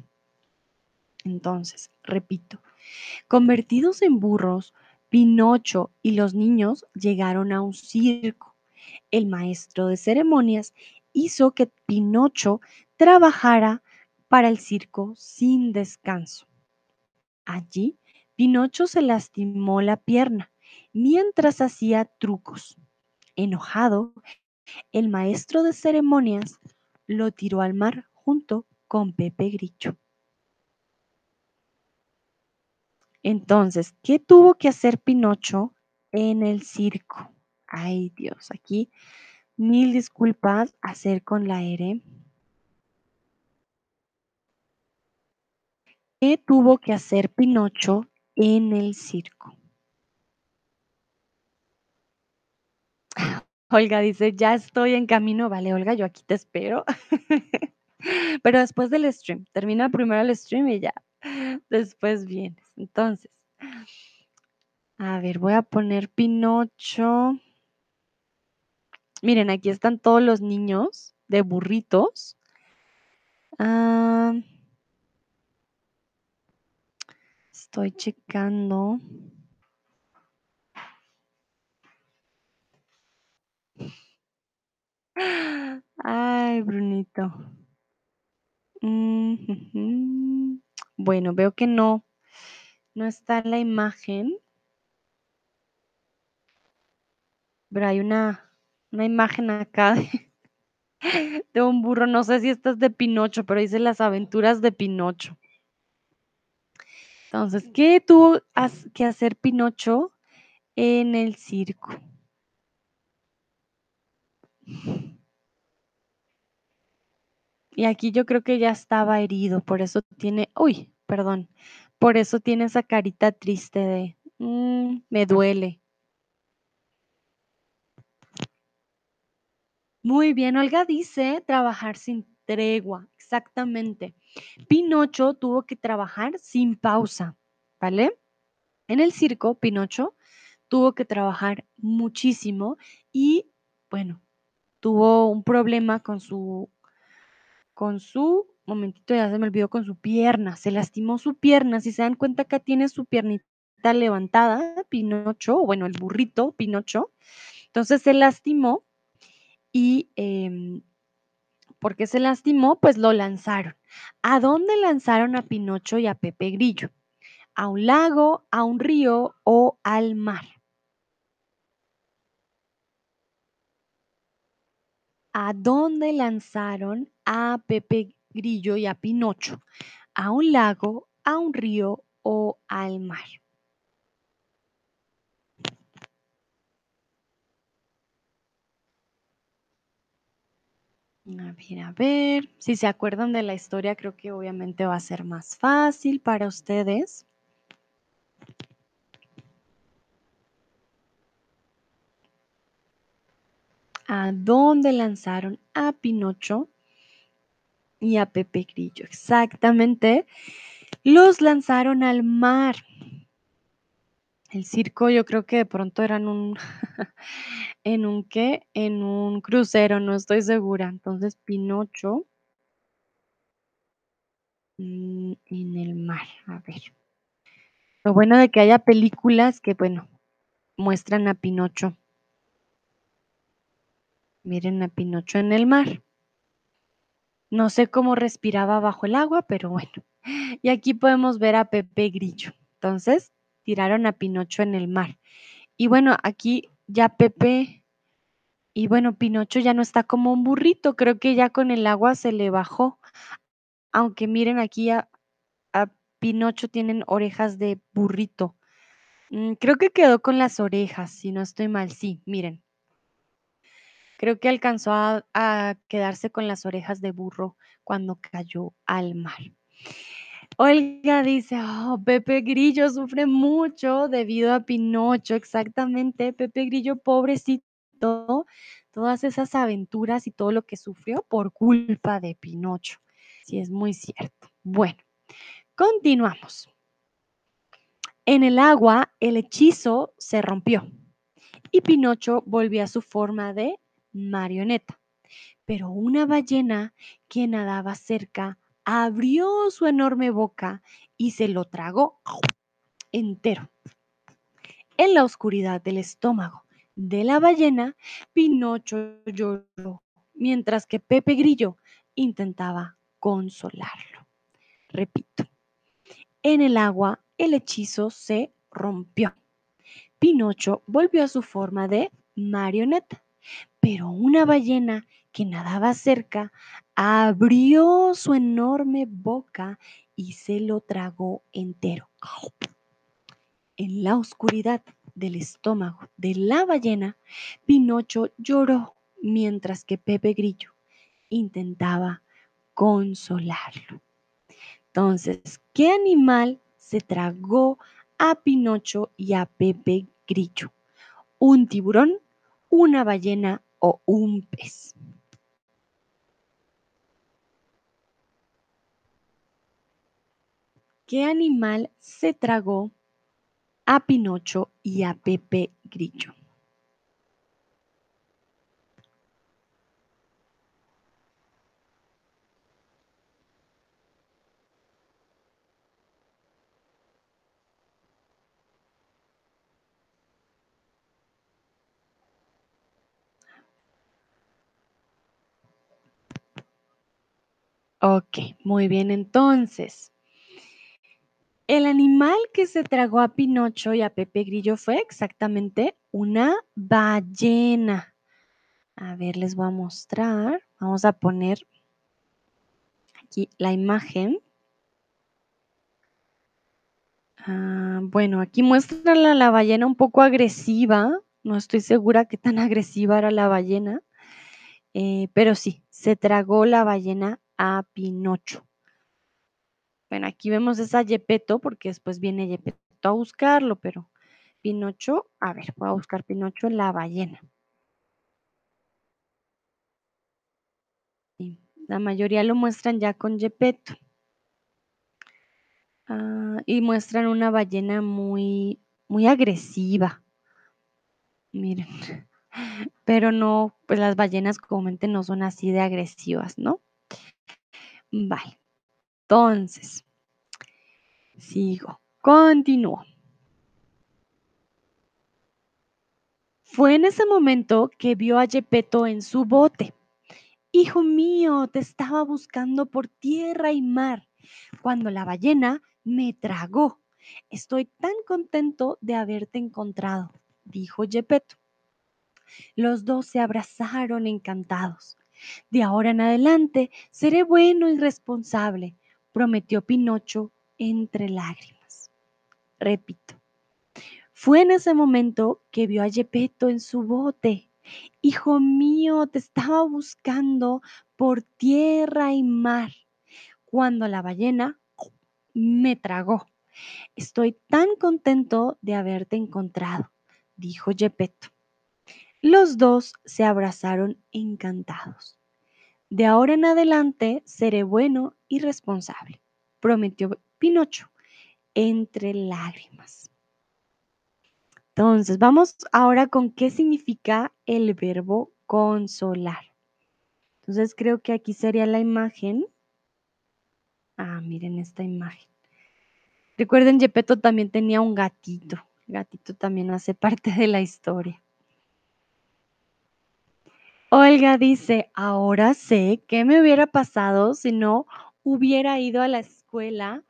Entonces, repito, convertidos en burros, Pinocho y los niños llegaron a un circo. El maestro de ceremonias hizo que Pinocho trabajara para el circo sin descanso. Allí, Pinocho se lastimó la pierna mientras hacía trucos. Enojado, el maestro de ceremonias lo tiró al mar junto con Pepe Grillo. Entonces, ¿qué tuvo que hacer Pinocho en el circo? Ay Dios, aquí mil disculpas hacer con la R. ¿Qué tuvo que hacer Pinocho en el circo? Olga dice, ya estoy en camino. Vale, Olga, yo aquí te espero. Pero después del stream, termina primero el stream y ya. Después vienes. Entonces, a ver, voy a poner Pinocho. Miren, aquí están todos los niños de burritos. Ah, estoy checando. Ay, Brunito. Mm, bueno, veo que no, no está la imagen. Pero hay una, una imagen acá de, de un burro. No sé si esta es de Pinocho, pero dice las aventuras de Pinocho. Entonces, ¿qué tuvo que hacer Pinocho en el circo? Y aquí yo creo que ya estaba herido, por eso tiene, uy, perdón, por eso tiene esa carita triste de, "Mm, me duele. Muy bien, Olga dice trabajar sin tregua, exactamente. Pinocho tuvo que trabajar sin pausa, ¿vale? En el circo, Pinocho tuvo que trabajar muchísimo y, bueno, tuvo un problema con su, con su, momentito, ya se me olvidó, con su pierna, se lastimó su pierna. Si se dan cuenta, acá tiene su piernita levantada, Pinocho, bueno, el burrito, Pinocho. Entonces se lastimó y em, porque se lastimó, pues lo lanzaron. ¿A dónde lanzaron a Pinocho y a Pepe Grillo? ¿A un lago, a un río o al mar? ¿A dónde lanzaron a Pepe Grillo y a Pinocho? ¿A un lago, a un río o al mar? A ver, a ver. Si se acuerdan de la historia, creo que obviamente va a ser más fácil para ustedes. ¿A dónde lanzaron a Pinocho y a Pepe Grillo? Exactamente. Los lanzaron al mar. El circo yo creo que de pronto eran un ¿en un qué? En un crucero, no estoy segura. Entonces, Pinocho mm, en el mar, a ver. Lo bueno de que haya películas que, bueno, muestran a Pinocho. Miren a Pinocho en el mar. No sé cómo respiraba bajo el agua, pero bueno. Y aquí podemos ver a Pepe Grillo. Entonces, tiraron a Pinocho en el mar. Y bueno, aquí ya Pepe y bueno, Pinocho ya no está como un burrito, creo que ya con el agua se le bajó. Aunque miren aquí a, a Pinocho tienen orejas de burrito. Mm, creo que quedó con las orejas, si no estoy mal. Sí, miren. Creo que alcanzó a, a quedarse con las orejas de burro cuando cayó al mar. Olga dice, oh, Pepe Grillo sufre mucho debido a Pinocho, exactamente, Pepe Grillo, pobrecito, todas esas aventuras y todo lo que sufrió por culpa de Pinocho. Sí, es muy cierto. Bueno, continuamos. En el agua, el hechizo se rompió y Pinocho volvió a su forma de marioneta. Pero una ballena que nadaba cerca abrió su enorme boca y se lo tragó entero. En la oscuridad del estómago de la ballena, Pinocho lloró, mientras que Pepe Grillo intentaba consolarlo. Repito, en el agua el hechizo se rompió. Pinocho volvió a su forma de marioneta, pero una ballena que nadaba cerca abrió su enorme boca y se lo tragó entero. En la oscuridad del estómago de la ballena, Pinocho lloró mientras que Pepe Grillo intentaba consolarlo. Entonces, ¿qué animal se tragó a Pinocho y a Pepe Grillo? ¿Un tiburón, una ballena o un pez? ¿Qué animal se tragó a Pinocho y a Pepe Grillo? Ok, muy bien, entonces. El animal que se tragó a Pinocho y a Pepe Grillo fue exactamente una ballena. A ver, les voy a mostrar. Vamos a poner aquí la imagen. Ah, bueno, aquí muestra a la ballena un poco agresiva. No estoy segura qué tan agresiva era la ballena. Eh, pero sí, se tragó la ballena a Pinocho. Bueno, aquí vemos esa Yepeto porque después viene Yepeto a buscarlo, pero Pinocho, a ver, voy a buscar Pinocho la ballena. La mayoría lo muestran ya con Yepeto. Ah, y muestran una ballena muy, muy agresiva. Miren, pero no, pues las ballenas comúnmente no son así de agresivas, ¿no? Vale, entonces, sigo, continúo. Fue en ese momento que vio a Yepeto en su bote. Hijo mío, te estaba buscando por tierra y mar, cuando la ballena me tragó. Estoy tan contento de haberte encontrado, dijo Yepeto. Los dos se abrazaron encantados. De ahora en adelante seré bueno y responsable, prometió Pinocho entre lágrimas. Repito, fue en ese momento que vio a Yepeto en su bote. Hijo mío, te estaba buscando por tierra y mar, cuando la ballena me tragó. Estoy tan contento de haberte encontrado, dijo Yepeto. Los dos se abrazaron encantados. De ahora en adelante seré bueno y responsable, prometió Entre lágrimas. Entonces, vamos ahora con qué significa el verbo consolar. Entonces, creo que aquí sería la imagen. Ah, miren esta imagen. Recuerden, Gepetto también tenía un gatito. El gatito también hace parte de la historia. Olga dice, ahora sé qué me hubiera pasado si no hubiera ido a la escuela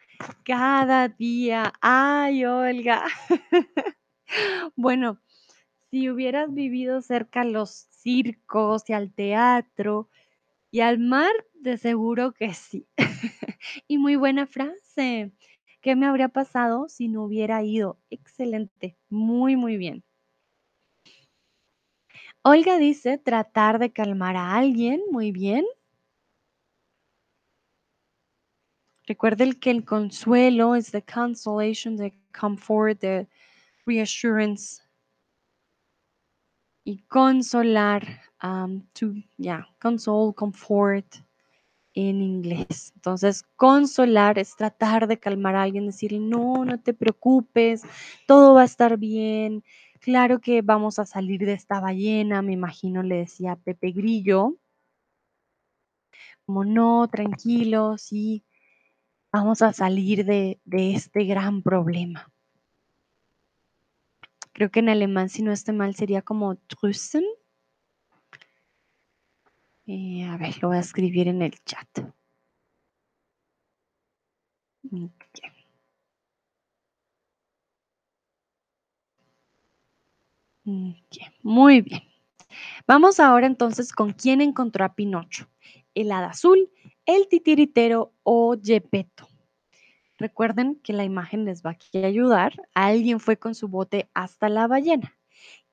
cada día. Ay, Olga. bueno, si hubieras vivido cerca a los circos y al teatro y al mar, de seguro que sí. y muy buena frase. ¿Qué me habría pasado si no hubiera ido? Excelente, muy, muy bien. Olga dice tratar de calmar a alguien, muy bien. Recuerden que el consuelo es the consolation, the comfort, the reassurance. Y consolar, um, to, yeah, console, comfort en inglés. Entonces, consolar es tratar de calmar a alguien, decirle, no, no te preocupes, todo va a estar bien. Claro que vamos a salir de esta ballena, me imagino, le decía Pepe Grillo. Como no, tranquilo, sí, vamos a salir de, este gran problema. Creo que en alemán, si no estoy mal, sería como trösten. Eh, a ver, lo voy a escribir en el chat. Muy bien. Vamos ahora entonces con quién encontró a Pinocho. El hada azul, el titiritero o Gepetto. Recuerden que la imagen les va a ayudar. Alguien fue con su bote hasta la ballena.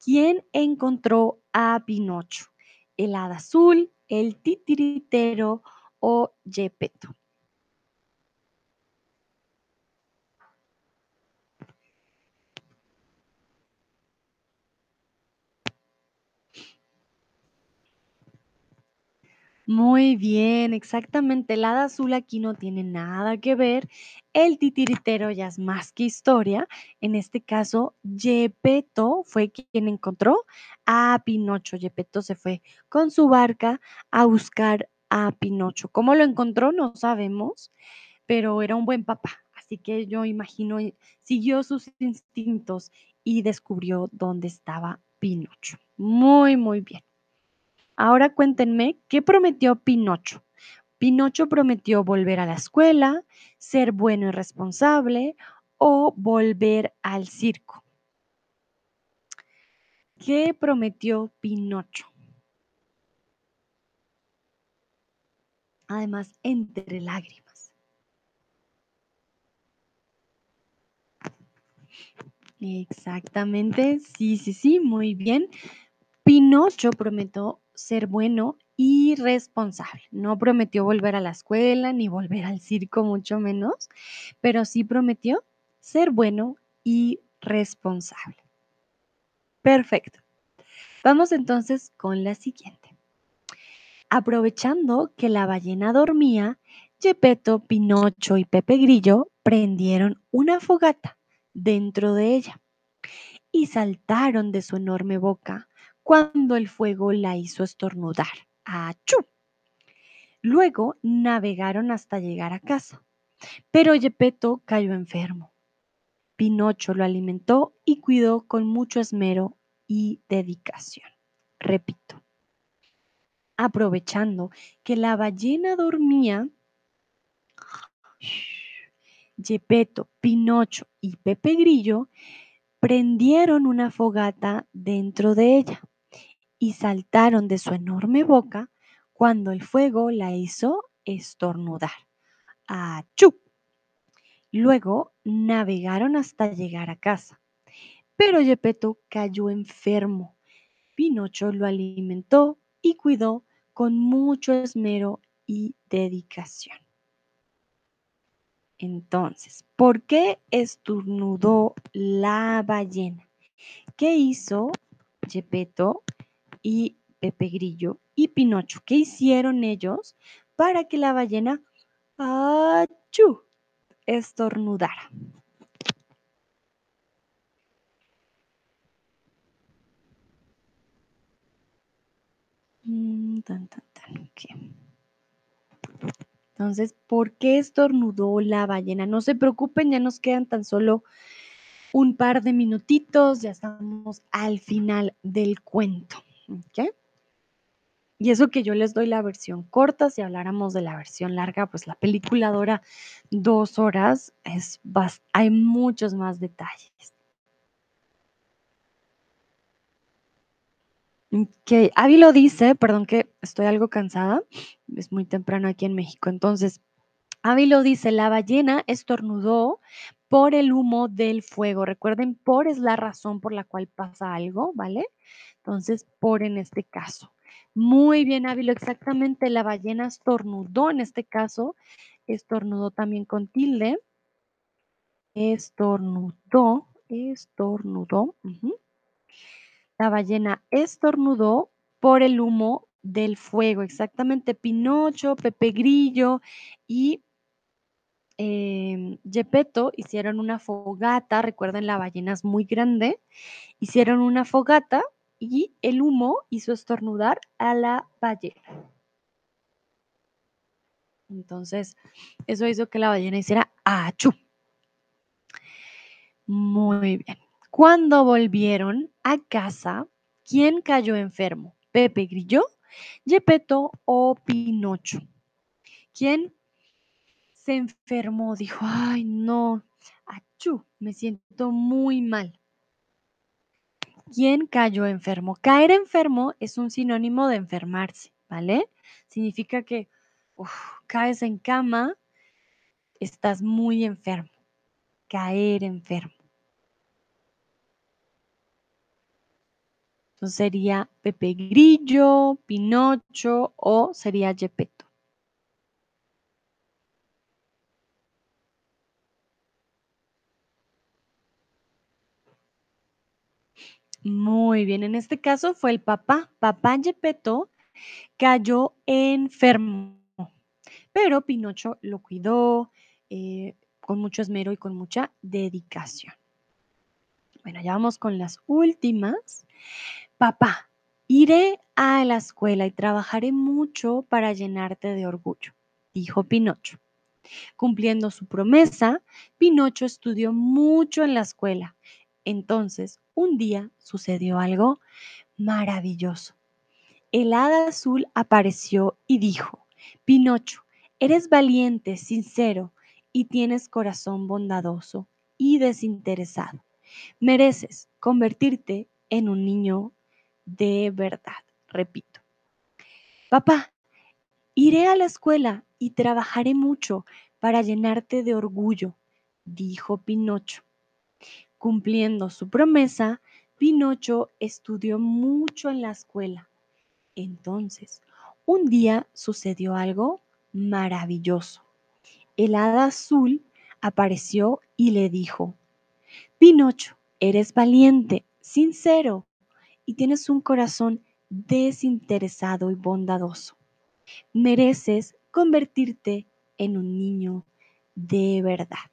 ¿Quién encontró a Pinocho? ¿El hada azul, el titiritero o Gepetto? Muy bien, exactamente. El hada azul aquí no tiene nada que ver. El titiritero ya es más que historia. En este caso, Gepetto fue quien encontró a Pinocho. Gepetto se fue con su barca a buscar a Pinocho. ¿Cómo lo encontró? No sabemos, pero era un buen papá. Así que yo imagino, siguió sus instintos y descubrió dónde estaba Pinocho. Muy, muy bien. Ahora cuéntenme, ¿qué prometió Pinocho? Pinocho prometió volver a la escuela, ser bueno y responsable o volver al circo. ¿Qué prometió Pinocho? Además, entre lágrimas. Exactamente, sí, sí, sí, muy bien. Pinocho prometió ser bueno y responsable. No prometió volver a la escuela ni volver al circo, mucho menos, pero sí prometió ser bueno y responsable. Perfecto. Vamos entonces con la siguiente. Aprovechando que la ballena dormía, Gepetto, Pinocho y Pepe Grillo prendieron una fogata dentro de ella y saltaron de su enorme boca cuando el fuego la hizo estornudar. ¡Achú! Luego navegaron hasta llegar a casa, pero Gepetto cayó enfermo. Pinocho lo alimentó y cuidó con mucho esmero y dedicación. Repito, aprovechando que la ballena dormía, Gepetto, Pinocho y Pepe Grillo prendieron una fogata dentro de ella y saltaron de su enorme boca cuando el fuego la hizo estornudar. ¡Achú! Luego navegaron hasta llegar a casa. Pero Gepetto cayó enfermo. Pinocho lo alimentó y cuidó con mucho esmero y dedicación. Entonces, ¿por qué estornudó la ballena? ¿Qué hizo Gepetto y Pepe Grillo y Pinocho. ¿Qué hicieron ellos para que la ballena achú, estornudara? Mm. Entonces, ¿por qué estornudó la ballena? No se preocupen, ya nos quedan tan solo un par de minutitos, ya estamos al final del cuento. ¿Ok? Y eso que yo les doy la versión corta, si habláramos de la versión larga, pues la película dura dos horas, es hay muchos más detalles. Que Avi lo dice, perdón que estoy algo cansada, es muy temprano aquí en México, entonces Avi lo dice, la ballena estornudó por el humo del fuego. Recuerden, por es la razón por la cual pasa algo, ¿vale? Entonces, por en este caso. Muy bien, Ávilo, exactamente. La ballena estornudó en este caso. Estornudó también con tilde. Estornudó, estornudó. La ballena estornudó por el humo del fuego. Exactamente. Pinocho, Pepe Grillo y Gepetto hicieron una fogata. Recuerden, la ballena es muy grande. Hicieron una fogata y el humo hizo estornudar a la ballena. Entonces, eso hizo que la ballena hiciera achú. Muy bien. Cuando volvieron a casa, ¿quién cayó enfermo? ¿Pepe Grillo, Gepetto o Pinocho? ¿Quién se enfermó? Dijo, ay, no, achú, me siento muy mal. ¿Quién cayó enfermo? Caer enfermo es un sinónimo de enfermarse, ¿vale? Significa que caes en cama, estás muy enfermo. Caer enfermo. Entonces sería Pepe Grillo, Pinocho o sería Gepetto. Muy bien, en este caso fue el papá. Papá Gepetto cayó enfermo, pero Pinocho lo cuidó eh, con mucho esmero y con mucha dedicación. Bueno, ya vamos con las últimas. Papá, iré a la escuela y trabajaré mucho para llenarte de orgullo, dijo Pinocho. Cumpliendo su promesa, Pinocho estudió mucho en la escuela. Entonces, un día sucedió algo maravilloso. El hada azul apareció y dijo, Pinocho, eres valiente, sincero y tienes corazón bondadoso y desinteresado. Mereces convertirte en un niño de verdad. Repito, papá, iré a la escuela y trabajaré mucho para llenarte de orgullo, dijo Pinocho. Cumpliendo su promesa, Pinocho estudió mucho en la escuela. Entonces, un día sucedió algo maravilloso. El hada azul apareció y le dijo, Pinocho, eres valiente, sincero y tienes un corazón desinteresado y bondadoso. Mereces convertirte en un niño de verdad.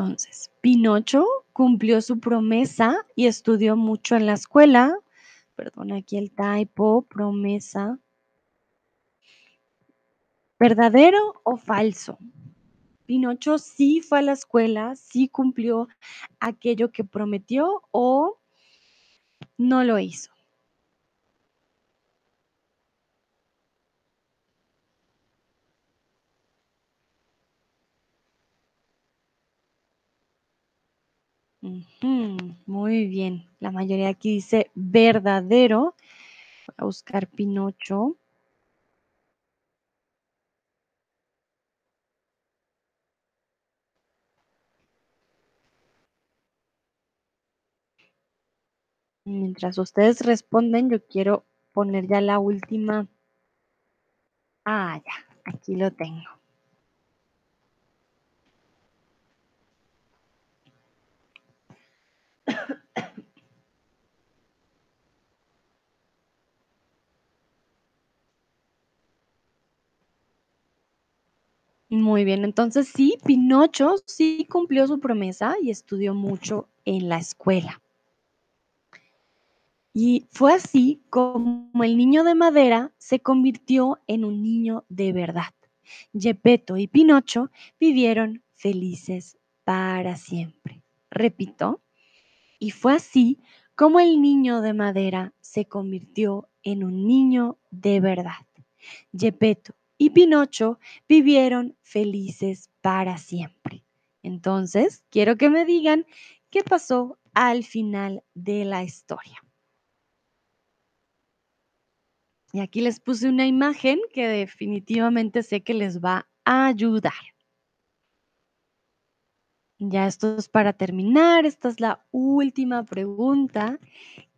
Entonces, Pinocho cumplió su promesa y estudió mucho en la escuela. Perdón, aquí el typo, promesa. ¿Verdadero o falso? Pinocho sí fue a la escuela, sí cumplió aquello que prometió o no lo hizo. Muy bien. La mayoría aquí dice verdadero. Voy a buscar Pinocho. Mientras ustedes responden, yo quiero poner ya la última. Ah, ya, aquí lo tengo. Muy bien, entonces sí, Pinocho sí cumplió su promesa y estudió mucho en la escuela. Y fue así como el niño de madera se convirtió en un niño de verdad. Gepetto y Pinocho vivieron felices para siempre. Repito, y fue así como el niño de madera se convirtió en un niño de verdad. Gepetto y Pinocho vivieron felices para siempre. Entonces, quiero que me digan qué pasó al final de la historia. Y aquí les puse una imagen que definitivamente sé que les va a ayudar. Ya esto es para terminar. Esta es la última pregunta.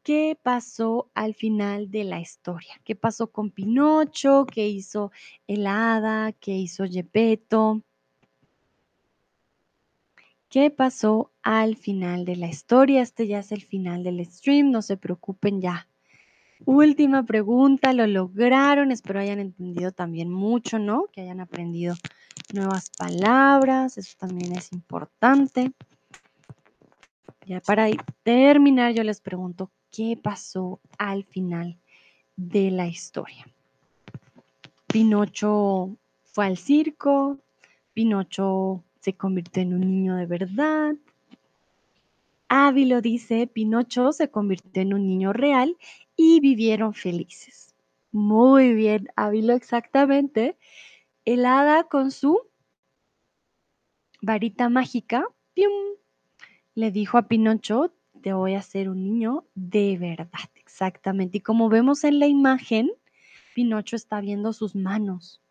¿Qué pasó al final de la historia? ¿Qué pasó con Pinocho? ¿Qué hizo el hada? ¿Qué hizo Gepetto? ¿Qué pasó al final de la historia? Este ya es el final del stream. No se preocupen ya Última pregunta, lo lograron, espero hayan entendido también mucho, ¿no? Que hayan aprendido nuevas palabras, eso también es importante. Ya para terminar, yo les pregunto, ¿qué pasó al final de la historia? Pinocho fue al circo, Pinocho se convirtió en un niño de verdad, Ávilo dice, Pinocho se convirtió en un niño real y vivieron felices. Muy bien, Ávilo exactamente. El hada con su varita mágica, ¡pium! le dijo a Pinocho, te voy a hacer un niño de verdad, exactamente. Y como vemos en la imagen, Pinocho está viendo sus manos.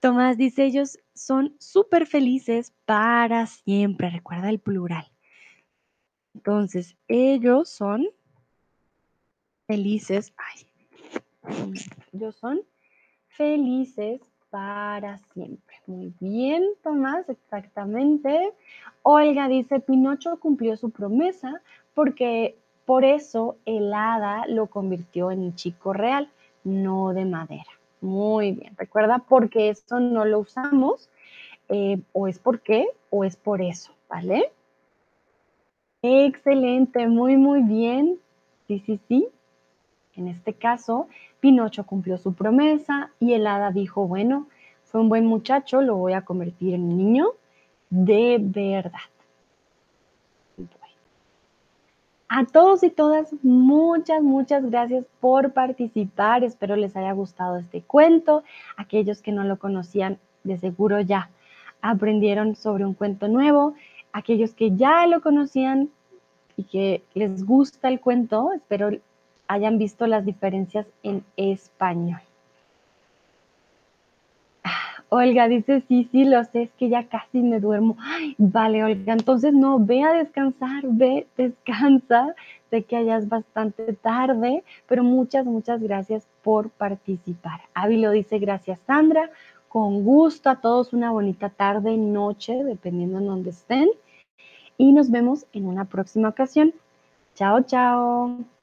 Tomás dice, ellos son súper felices para siempre, recuerda el plural. Entonces, ellos son felices. Ay, ellos son felices para siempre. Muy bien, Tomás, exactamente. Olga dice, Pinocho cumplió su promesa porque por eso el hada lo convirtió en un chico real, no de madera. Muy bien, recuerda porque esto no lo usamos, eh, o es por qué, o es por eso, ¿vale? Excelente, muy, muy bien. Sí, sí, sí. En este caso, Pinocho cumplió su promesa y el hada dijo, bueno, fue un buen muchacho, lo voy a convertir en un niño de verdad. A todos y todas, muchas, muchas gracias por participar. Espero les haya gustado este cuento. Aquellos que no lo conocían, de seguro ya aprendieron sobre un cuento nuevo aquellos que ya lo conocían y que les gusta el cuento, espero hayan visto las diferencias en español. Ah, Olga dice, sí, sí, lo sé, es que ya casi me duermo. Ay, vale, Olga, entonces no, ve a descansar, ve, descansa. Sé que allá es bastante tarde, pero muchas, muchas gracias por participar. Avi lo dice, gracias Sandra, con gusto a todos una bonita tarde, noche, dependiendo en donde estén y nos vemos en una próxima ocasión. Chao, chao.